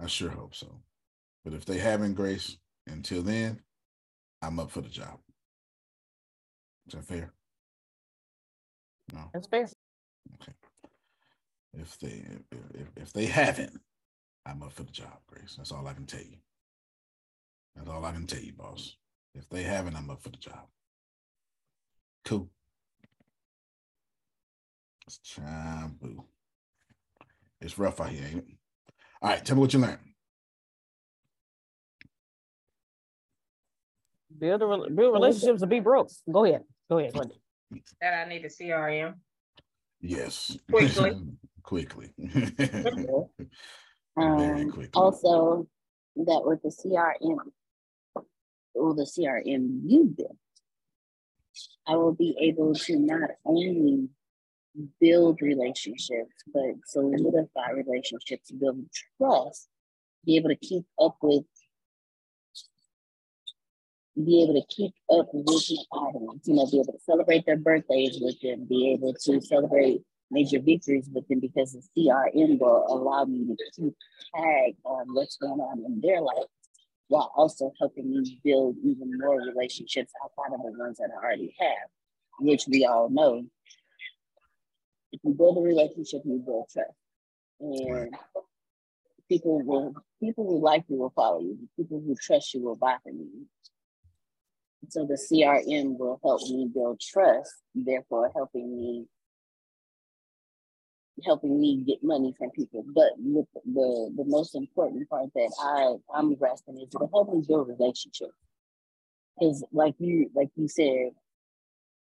I sure hope so. But if they haven't, Grace, until then, I'm up for the job. Is that fair? No. That's fair. Okay. If they if, if, if they haven't, I'm up for the job, Grace. That's all I can tell you. That's all I can tell you, boss. If they haven't, I'm up for the job. Cool. It's boo. It's rough out here, ain't it? All right, tell me what you learned. Build a rel- build relationships and be broke. Go ahead. Go ahead. Brenda. That I need a CRM. Yes. Quickly. quickly. um, Very quickly. Also, that with the CRM or the CRM you built, I will be able to not only build relationships, but solidify relationships, build trust, be able to keep up with, be able to keep up with my audience, you know, be able to celebrate their birthdays with them, be able to celebrate major victories with them because the CRM will allow me to keep tag on what's going on in their life while also helping me build even more relationships outside of the ones that I already have, which we all know. If you build a relationship, you build trust. And people will people who like you will follow you. People who trust you will buy from you. So the CRM will help me build trust, therefore helping me helping me get money from people. But the the most important part that I I'm grasping is to help me build relationships. Because like you like you said,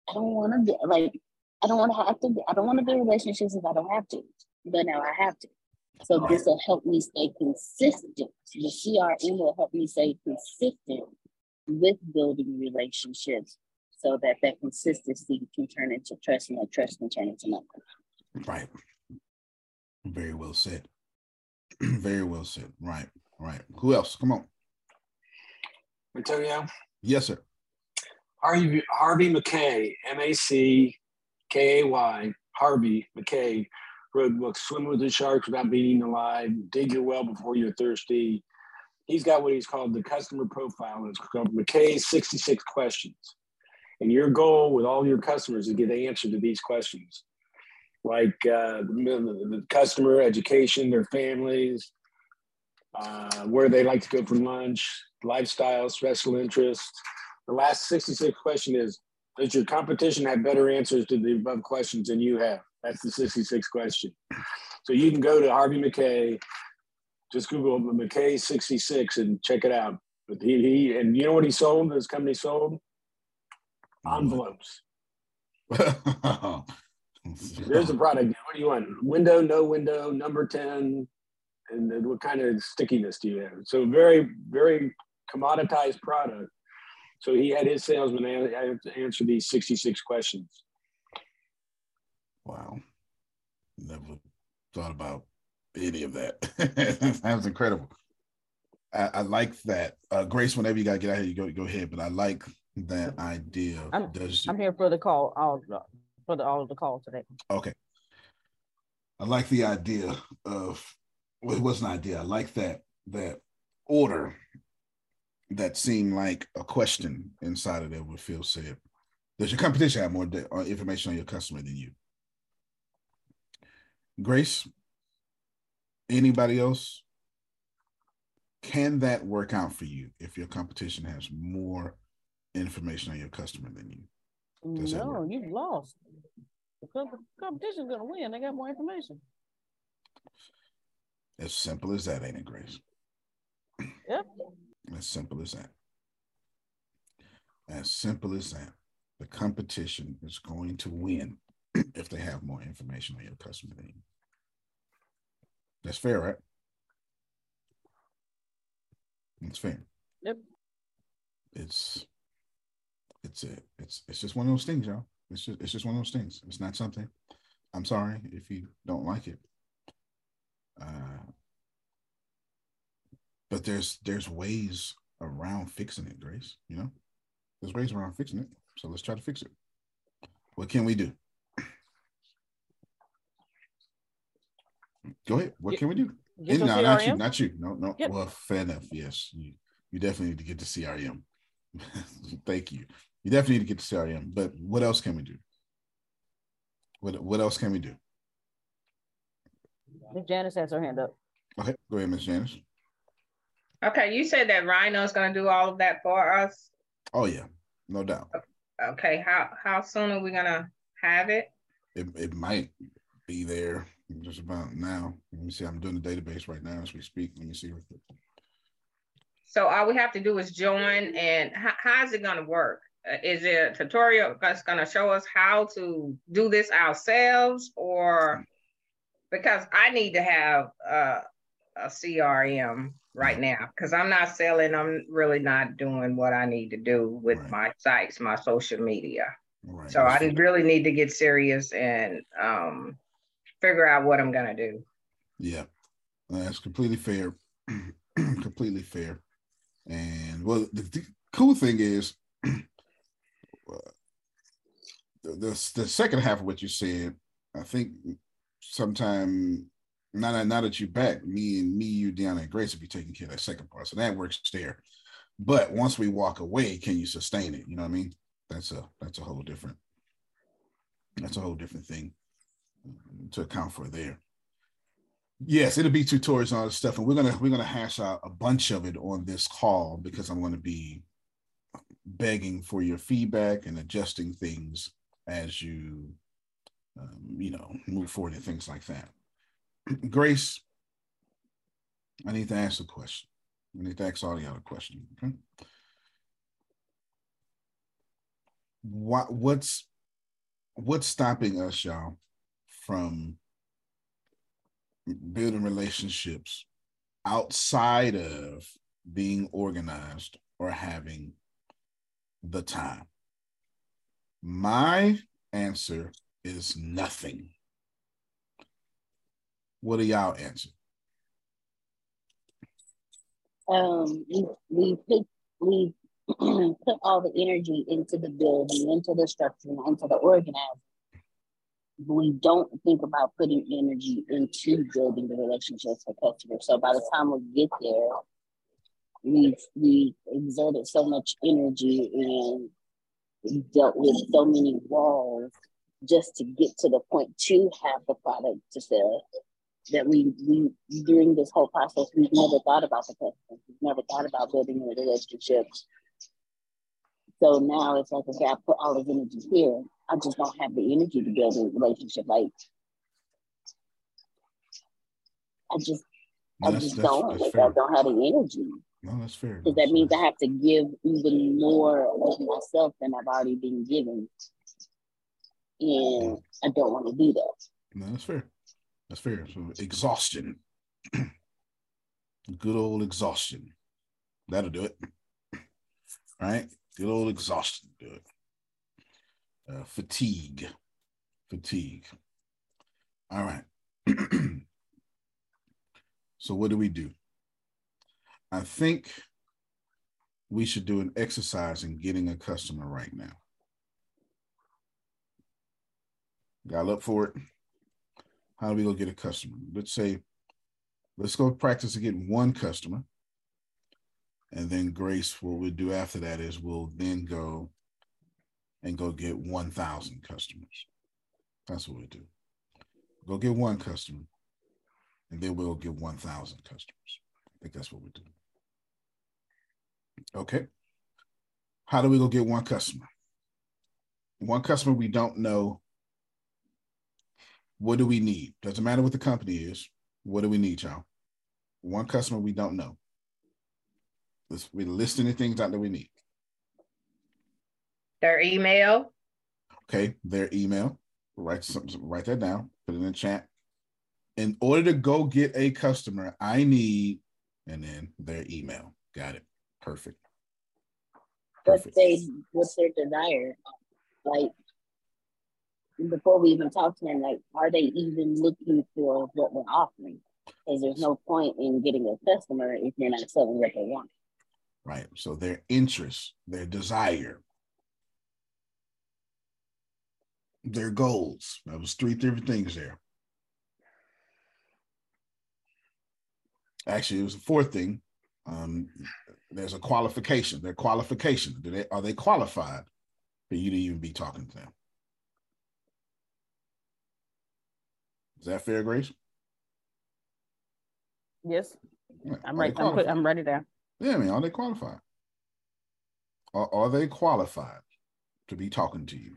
I don't want to like I don't want to have to. I don't want to build relationships if I don't have to. But now I have to. So this will help me stay consistent. The CRM will help me stay consistent with building relationships, so that that consistency can turn into trust, and that trust can turn into money. Right. Very well said. Very well said. Right. Right. Who else? Come on. Antonio, Yes, sir. Harvey, Harvey Mackay, M A C K A Y, Harvey Mackay, wrote books Swim with the Sharks Without Being Alive, Dig Your Well Before You're Thirsty. He's got what he's called the customer profile. It's called Mackay's 66 questions. And your goal with all your customers is to get the answer to these questions, like uh, the, the customer education, their families, uh, where they like to go for lunch, lifestyle, special interests. The last 66 question is, does your competition have better answers to the above questions than you have? That's the 66 question. So you can go to Harvey Mackay, just Google Mackay 66 and check it out. But he, he and you know what he sold? His company sold mm-hmm. envelopes. There's a product. What do you want? Window, no window, number 10, and then what kind of stickiness do you have? So very, very commoditized product. So he had his salesman answer these 66 questions. Wow. Never thought about any of that. that was incredible. I, I like that. Uh, Grace, whenever you gotta get out here, you go go ahead. But I like that idea. I'm, Does I'm here for the call, all for the, all of the calls today. okay. I like the idea of well, it was an idea. I like that that order that seemed like a question inside of there. What Phil said. Does your competition have more de- uh, information on your customer than you? Grace, anybody else? Can that work out for you if your competition has more information on your customer than you? Does No, you've lost. The competition's gonna win. They got more information. As simple as that, ain't it, Grace? Yep. As simple as that. As simple as that. The competition is going to win if they have more information on your customer than you. That's fair, right? That's fair. Yep. It's it's a it's it's just one of those things, y'all. It's just it's just one of those things. It's not something. I'm sorry if you don't like it. Uh, but there's there's ways around fixing it, Grace. You know, there's ways around fixing it. So let's try to fix it. What can we do? Go ahead. What can we do? No, not you, not you. No, no. Yep. Well, fair enough. Yes, you you definitely need to get the CRM. Thank you. You definitely need to get the CRM. But what else can we do? What what else can we do? Miss Janice has her hand up. Okay, go ahead, Miss Janice. Okay, you said that Rhino's gonna do all of that for us. Oh yeah, no doubt. Okay, how how soon are we gonna have it? It it might be there just about now. Let me see. I'm doing the database right now as we speak. Let me see. So all we have to do is join and how, how's it gonna work? Uh, Is it a tutorial that's gonna show us how to do this ourselves or? Because I need to have uh, a CRM right now, because I'm not selling, I'm really not doing what I need to do with my sites, my social media. Right. So I really need to get serious and um, figure out what I'm gonna do. Yeah, that's completely fair. completely fair. And well, the, the cool thing is, uh, the, the the second half of what you said, I think sometime now that now that you're back, me and me, you, Deanna, and Grace will be taking care of that second part. So that works there. But once we walk away, can you sustain it? You know what I mean? That's a that's a whole different that's a whole different thing to account for there. Yes, it'll be tutorials this stuff, and we're gonna we're gonna hash out a bunch of it on this call because I'm gonna be begging for your feedback and adjusting things as you um, you know move forward and things like that. Grace, I need to ask a question. I need to ask all the other question. Okay. What what's what's stopping us, y'all, from building relationships outside of being organized or having the time? My answer is nothing. What do y'all answer? Um, we we pick we put all the energy into the building, into the structure, into the organizing. We don't think about putting energy into building the relationships with customers. So by the time we get there, we we exerted so much energy and dealt with so many walls just to get to the point to have the product to sell that we we during this whole process we've never thought about the customer. We've never thought about building a relationship. So now it's like okay, I put all this energy here. I just don't have the energy to build a relationship. Like I just I just don't. That's like fair. I don't have the energy. No, that's fair. Because that means I have to give even more of myself than I've already been given. And I don't want to do that. No, that's fair. That's fair. So exhaustion. Good old exhaustion. That'll do it. Right? Good old exhaustion. Do it. Uh, fatigue. Fatigue. All right. so what do we do? I think we should do an exercise in getting a customer right now. Got up for it. How do we go get a customer? Let's say, let's go practice to get one customer. And then Grace, what we'll do after that is we'll then go and go get 1,000 customers. That's what we do. Go get one customer, and then we'll get 1,000 customers. I think that's what we do. Okay. How do we go get one customer? One customer we don't know what do we need? Doesn't matter what the company is. What do we need, y'all? One customer we don't know. Let's we listing the things out that we need. Their email. Okay, their email. Write something, write that down, put it in the chat. In order to go get a customer, I need, and then their email. Got it. Perfect. Perfect. What's they what's their desire? Like before we even talk to them, like, are they even looking for what we're offering? Because there's no point in getting a customer if you're not selling what they want. Right. So their interest, their desire, their goals. That was three different things there. Actually, it was a fourth thing. Um, there's a qualification. Their qualification. Do they are they qualified for you to even be talking to them? Is that fair, Grace? Yes. I'm ready. I'm, put, I'm ready there. Yeah, I mean, are they qualified? Are, are they qualified to be talking to you?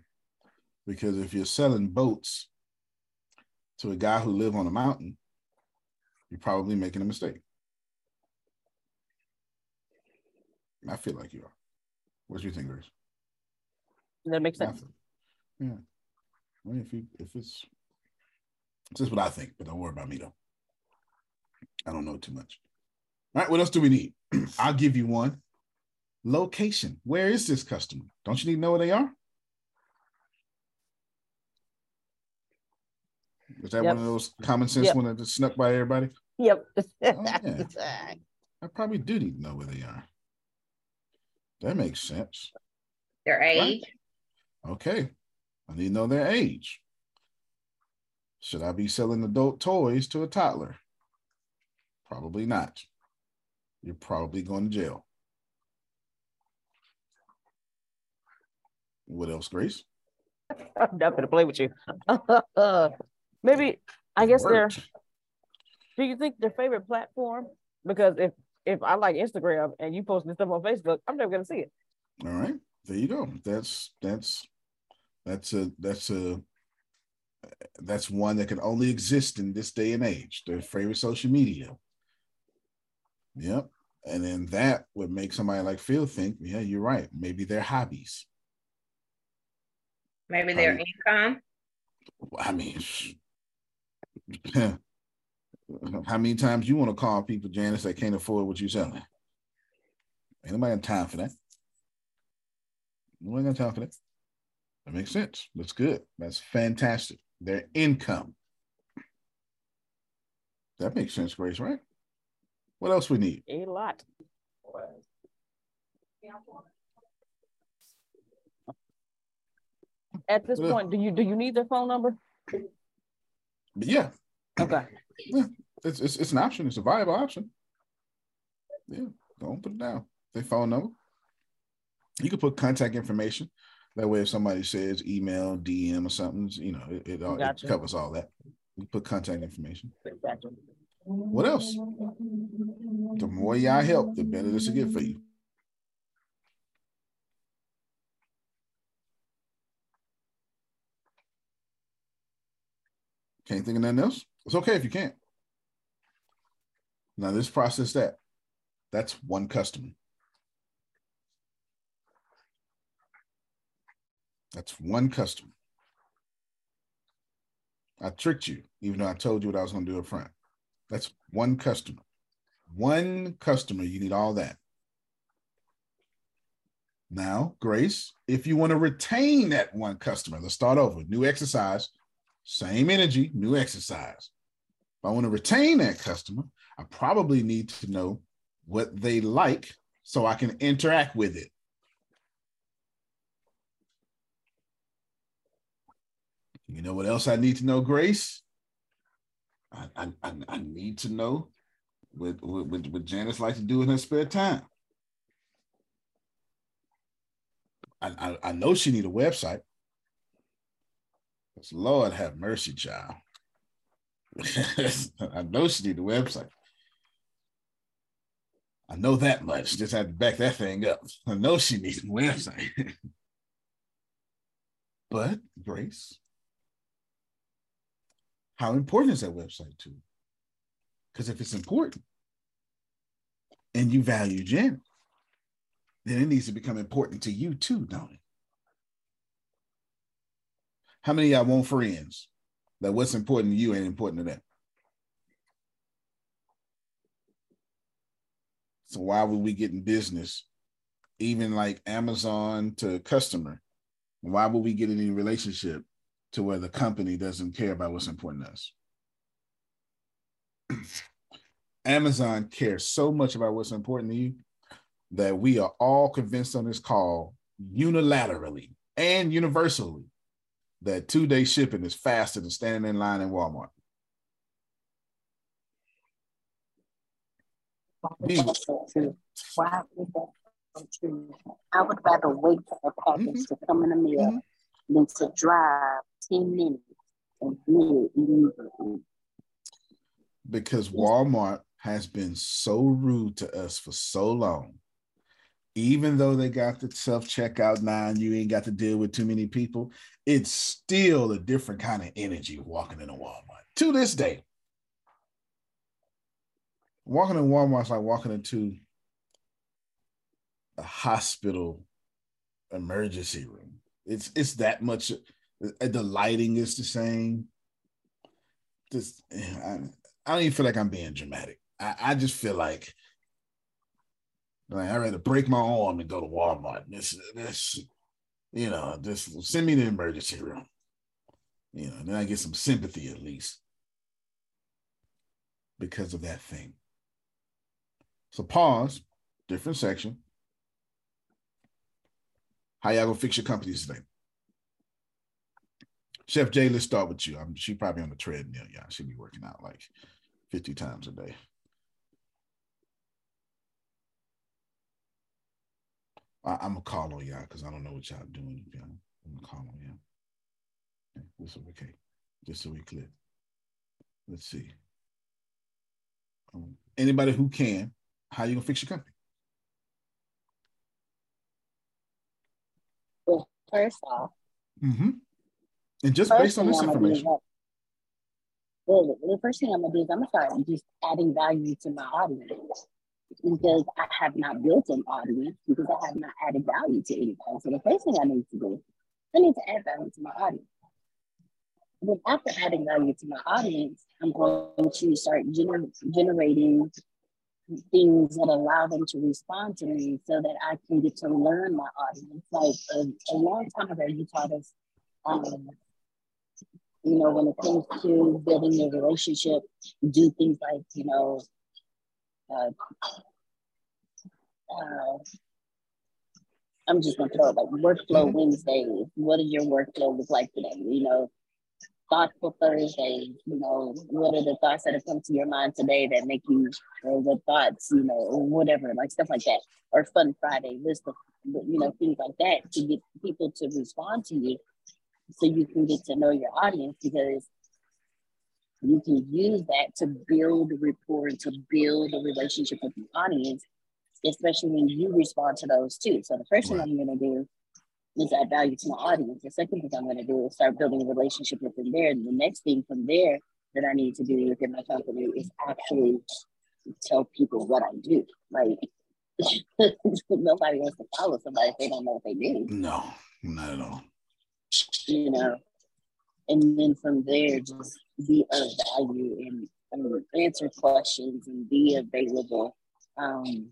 Because if you're selling boats to a guy who live on a mountain, you're probably making a mistake. I feel like you are. What do you think, Grace? That makes sense. Yeah. I mean, if you if it's this is what I think, but don't worry about me though. I don't know too much. All right, what else do we need? I'll give you one. Location. Where is this customer? Don't you need to know where they are? Is that yep. one of those common sense yep. ones that just snuck by everybody? Yep. oh, yeah. I probably do need to know where they are. That makes sense. Their age. Right. Okay. I need to know their age. Should I be selling adult toys to a toddler? Probably not. You're probably going to jail. What else, Grace? I'm not going to play with you. Maybe, I guess they're, do you think their favorite platform? Because if if I like Instagram and you posting stuff on Facebook, I'm never going to see it. All right. There you go. That's, that's, that's a, that's a, that's one that can only exist in this day and age. Their favorite social media. Yep. And then that would make somebody like Phil think, yeah, you're right. Maybe their hobbies. Maybe their um, income. I mean, how many times you want to call people, Janice, that can't afford what you're selling? Ain't nobody got time for that. Nobody got time for that. That makes sense. That's good. That's fantastic their income. That makes sense, Grace, right? What else we need? A lot. At this point, do you do you need their phone number? Yeah. Okay. Yeah. It's, it's it's an option. It's a viable option. Yeah. Don't put it down. Their phone number. You can put contact information. That way, if somebody says email, DM, or something, you know, it, it, all, Gotcha. it covers all that. You put contact information. Gotcha. What else? The more y'all help, the better this will get for you. Can't think of nothing else? It's okay if you can't. Now, this process that that's one customer. That's one customer. I tricked you, even though I told you what I was going to do up front. That's one customer. One customer, you need all that. Now, Grace, if you want to retain that one customer, let's start over. New exercise, same energy, new exercise. If I want to retain that customer, I probably need to know what they like so I can interact with it. You know what else I need to know, Grace? I, I, I, need to know what, what, what what Janice likes to do in her spare time. I, I, I know she need a website. Because Lord have mercy, child. I know she need a website. I know that much. Just had to back that thing up. I know she needs a website. but Grace, how important is that website to you? Because if it's important and you value Jen, then it needs to become important to you too, don't it? How many of y'all want friends that what's important to you ain't important to them? So why would we get in business, even like Amazon to customer? Why would we get in any relationship to where the company doesn't care about what's important to us? Amazon cares so much about what's important to you that we are all convinced on this call unilaterally and universally that two day shipping is faster than standing in line in Walmart. That's. Why is that so true? I would rather wait for a package mm-hmm. to come in the mail mm-hmm. Than to drive 10 minutes and it immediately. because Walmart has been so rude to us for so long. Even though they got the self checkout now and you ain't got to deal with too many people, it's still a different kind of energy walking in a Walmart to this day. Walking in Walmart's like walking into a hospital emergency room. It's it's that much. Uh, the lighting is the same. Just eh, I, I don't even feel like I'm being dramatic. I, I just feel like like I'd rather break my arm and go to Walmart. This this you know, just send me to the emergency room. You know, then I get some sympathy at least because of that thing. So pause, different section. How y'all gonna fix your companies today? Chef Jay, let's start with you. I'm she probably on the treadmill, yeah. She'll be working out like 50 times a day. I, I'm gonna call on y'all because I don't know what y'all doing. Y'all. I'm gonna call on y'all. Okay, this is okay. Just so we clear. Let's see. Um, anybody who can, how you gonna fix your company? Off, Mm-hmm. And just first based on this I'm gonna do is information. well, the first thing I'm gonna do is I'm gonna start just adding value to my audience because I have not built an audience because I have not added value to anybody. So the first thing I need to do, I need to add value to my audience. Then after adding value to my audience, I'm going to start gener- generating things that allow them to respond to me so that I can get to learn my audience. Like a, a long time ago, you taught us, um, you know, when it comes to building a relationship, do things like, you know, uh, uh, I'm just gonna throw it like workflow mm-hmm. Wednesdays. What does your workflow look like today? You know, thoughtful Thursday. You know, what are the thoughts that have come to your mind today that make you, or what thoughts, you know, or whatever, like stuff like that, or Fun Friday list of, you know, things like that to get people to respond to you, so you can get to know your audience because you can use that to build rapport and to build a relationship with the audience, especially when you respond to those too. So the first thing I'm going to do is add value to my audience. The second thing I'm going to do is start building a relationship with them there. And the next thing from there that I need to do within my company is actually tell people what I do. Like nobody wants to follow somebody if they don't know what they do. No, not at all. You know, and then from there, just be of value and, and answer questions and be available. Um,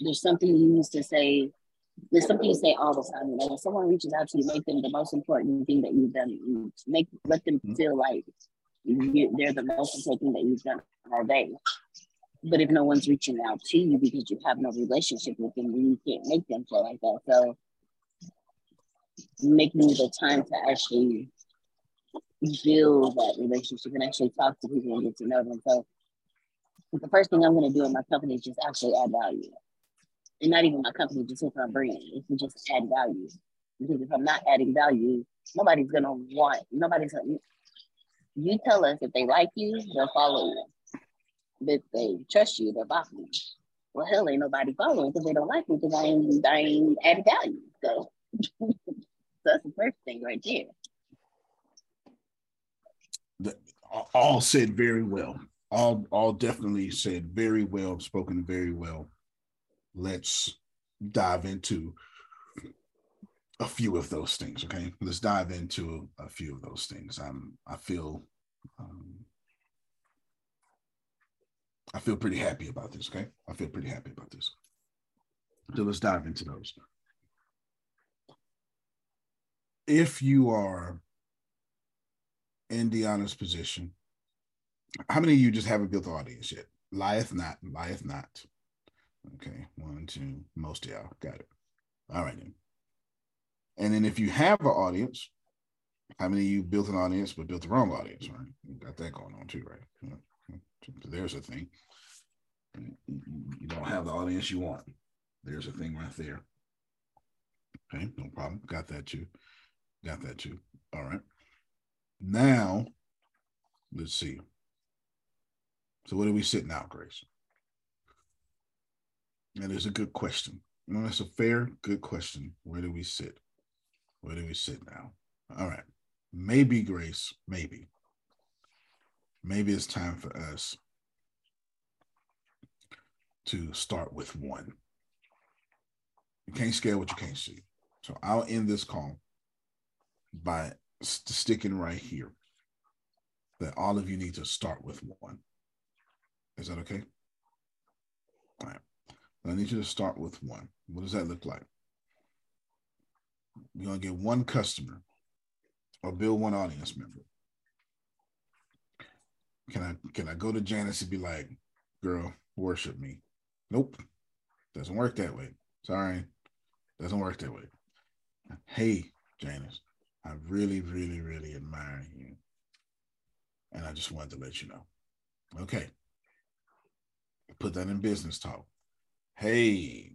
there's something you used to say there's something you say all the time. You know, when someone reaches out to you, make them the most important thing that you've done. Make let them mm-hmm. feel like you, they're the most important thing that you've done all day. But if no one's reaching out to you because you have no relationship with them, you can't make them feel like that. So making the time to actually build that relationship and actually talk to people and get to know them. So the first thing I'm going to do in my company is just actually add value and not even my company, just if I'm brand, it can just add value. Because if I'm not adding value, nobody's gonna want, nobody's gonna, you tell us if they like you, they'll follow you. If they trust you, they'll follow you. Well, hell, ain't nobody following because they don't like me because I ain't, I ain't adding value. So, so that's the first thing right there. The, all said very well. All, all definitely said very well, spoken very well let's dive into a few of those things. Okay, let's dive into a few of those things. I'm I feel um, I feel pretty happy about this. Okay, I feel pretty happy about this. So let's dive into those. If you are in Deanna's position, how many of you just haven't built the audience yet? Lieth not, lieth not. Okay, one, two, most of y'all got it. All right then. And then if you have an audience, how many of you built an audience but built the wrong audience, right? You got that going on too, right? There's a thing. You don't have the audience you want. There's a thing right there. Okay, no problem. Got that too. Got that too. All right. Now, let's see. So what are we sitting out, Grace? That is a good question. No, that's a fair, good question. Where do we sit? Where do we sit now? All right. Maybe, Grace, maybe. Maybe it's time for us to start with one. You can't scale what you can't see. So I'll end this call by st- sticking right here that all of you need to start with one. Is that okay? All right. I need you to start with one. What does that look like? You're going to get one customer or build one audience member. Can I can I go to Janice and be like, girl, worship me? Nope. Doesn't work that way. Sorry. Doesn't work that way. Hey, Janice, I really, really, really admire you. And I just wanted to let you know. Okay. Put that in business talk. Hey,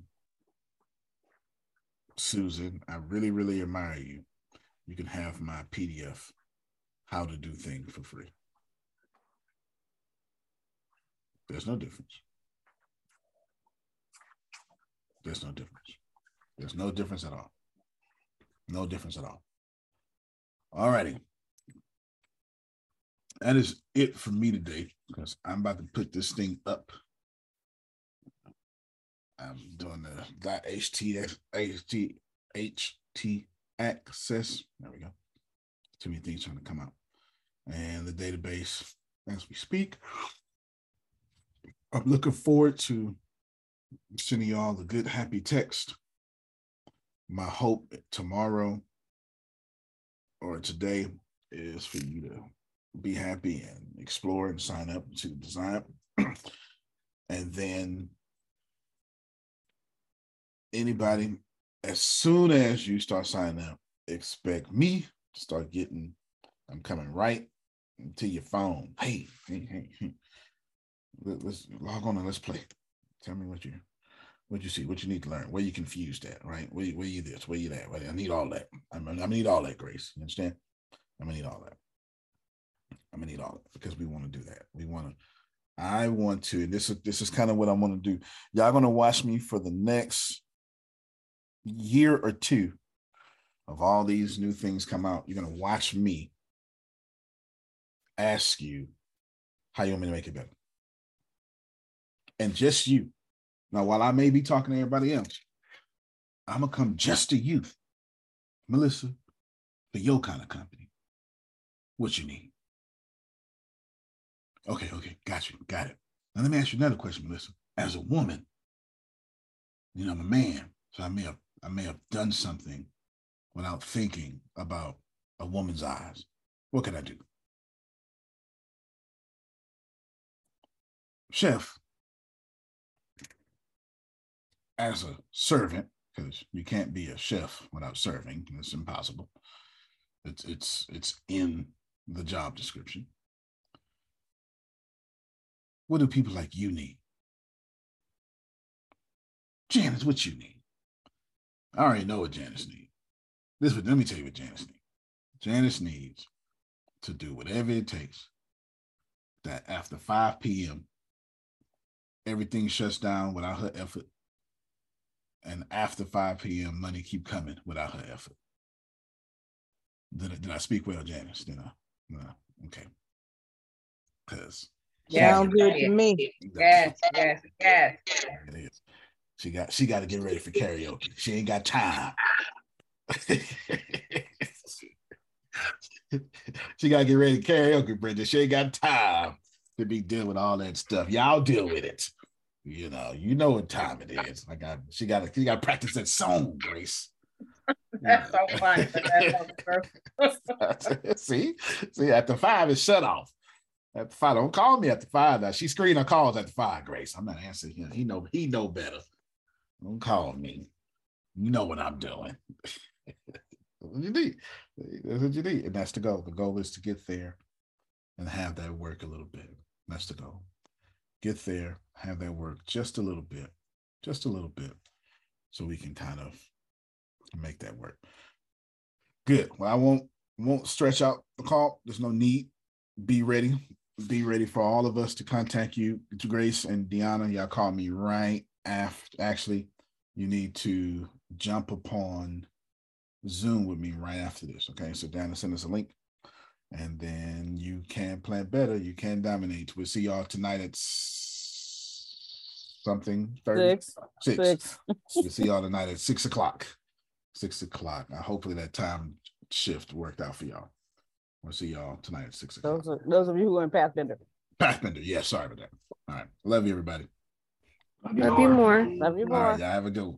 Susan, I really, really admire you. You can have my PDF, How to Do Things for free. There's no difference. There's no difference. There's no difference at all. No difference at all. All righty. That is it for me today because I'm about to put this thing up I'm doing the htx ht ht access. There we go. Too many things trying to come out. And the database as we speak. I'm looking forward to sending y'all the good happy text. My hope tomorrow or today is for you to be happy and explore and sign up to the design. and then anybody, as soon as you start signing up, expect me to start getting. I'm coming right to your phone. Hey, hey, hey, hey. Let, us log on and let's play. Tell me what you what you see, what you need to learn, where you confused at, right? Where, where you this, where you that. I need all that. I'm, I'm gonna need all that, Grace. You understand? I'm gonna need all that. I'm gonna need all that because we want to do that. We want to. I want to. And This is this is kind of what I want to do. Y'all gonna watch me for the next year or two of all these new things come out. You're gonna watch me ask you how you want me to make it better, and just you. Now, while I may be talking to everybody else, I'm gonna come just to you, Melissa, for your kind of company. What you need? Okay, okay, got you, got it. Now let me ask you another question, Melissa. As a woman, you know, I'm a man, so I may have I may have done something without thinking about a woman's eyes. What can I do? Chef, as a servant, because you can't be a chef without serving, it's impossible. It's it's it's in the job description. What do people like you need? Janice, what you need? I already know what Janice needs. This let me tell you what Janice needs. Janice needs to do whatever it takes that after 5 p.m. everything shuts down without her effort. And after 5 p.m., money keep coming without her effort. Did I, did I speak well, Janice? Did I? No. Okay. Because yeah, Sound good to me. Yes, yes, yes. It is. She got she got to get ready for karaoke. She ain't got time. she got to get ready to karaoke, Bridget. She ain't got time to be dealing with all that stuff. Y'all deal with it. You know, you know what time it is. I got she got to she got to practice that song, Grace. That's so funny. see, see, at the five is shut off. At five, don't call me at the five. Now she screen her calls at the five, Grace. I'm not answering him. He know he know better. Don't call me. You know what I'm doing. that's what you need. That's what you need. And that's the goal. The goal is to get there and have that work a little bit. That's the goal. Get there, have that work just a little bit, just a little bit, so we can kind of make that work. Good. Well, I won't won't stretch out the call. There's no need. Be ready be ready for all of us to contact you. Grace and Deanna, y'all call me right after. Actually, you need to jump upon Zoom with me right after this. Okay, so Deanna, send us a link, and then you can plan better. You can dominate. We'll see y'all tonight at something 30 six. six. six. we'll see y'all tonight at six o'clock. Six o'clock. Now, hopefully that time shift worked out for y'all. We'll see y'all tonight at six o'clock. Those, are, those of you who are in Pathfinder. Pathfinder, yeah, sorry about that. All right. Love you, everybody. Love you more. Love you more. All right, y'all have a good one.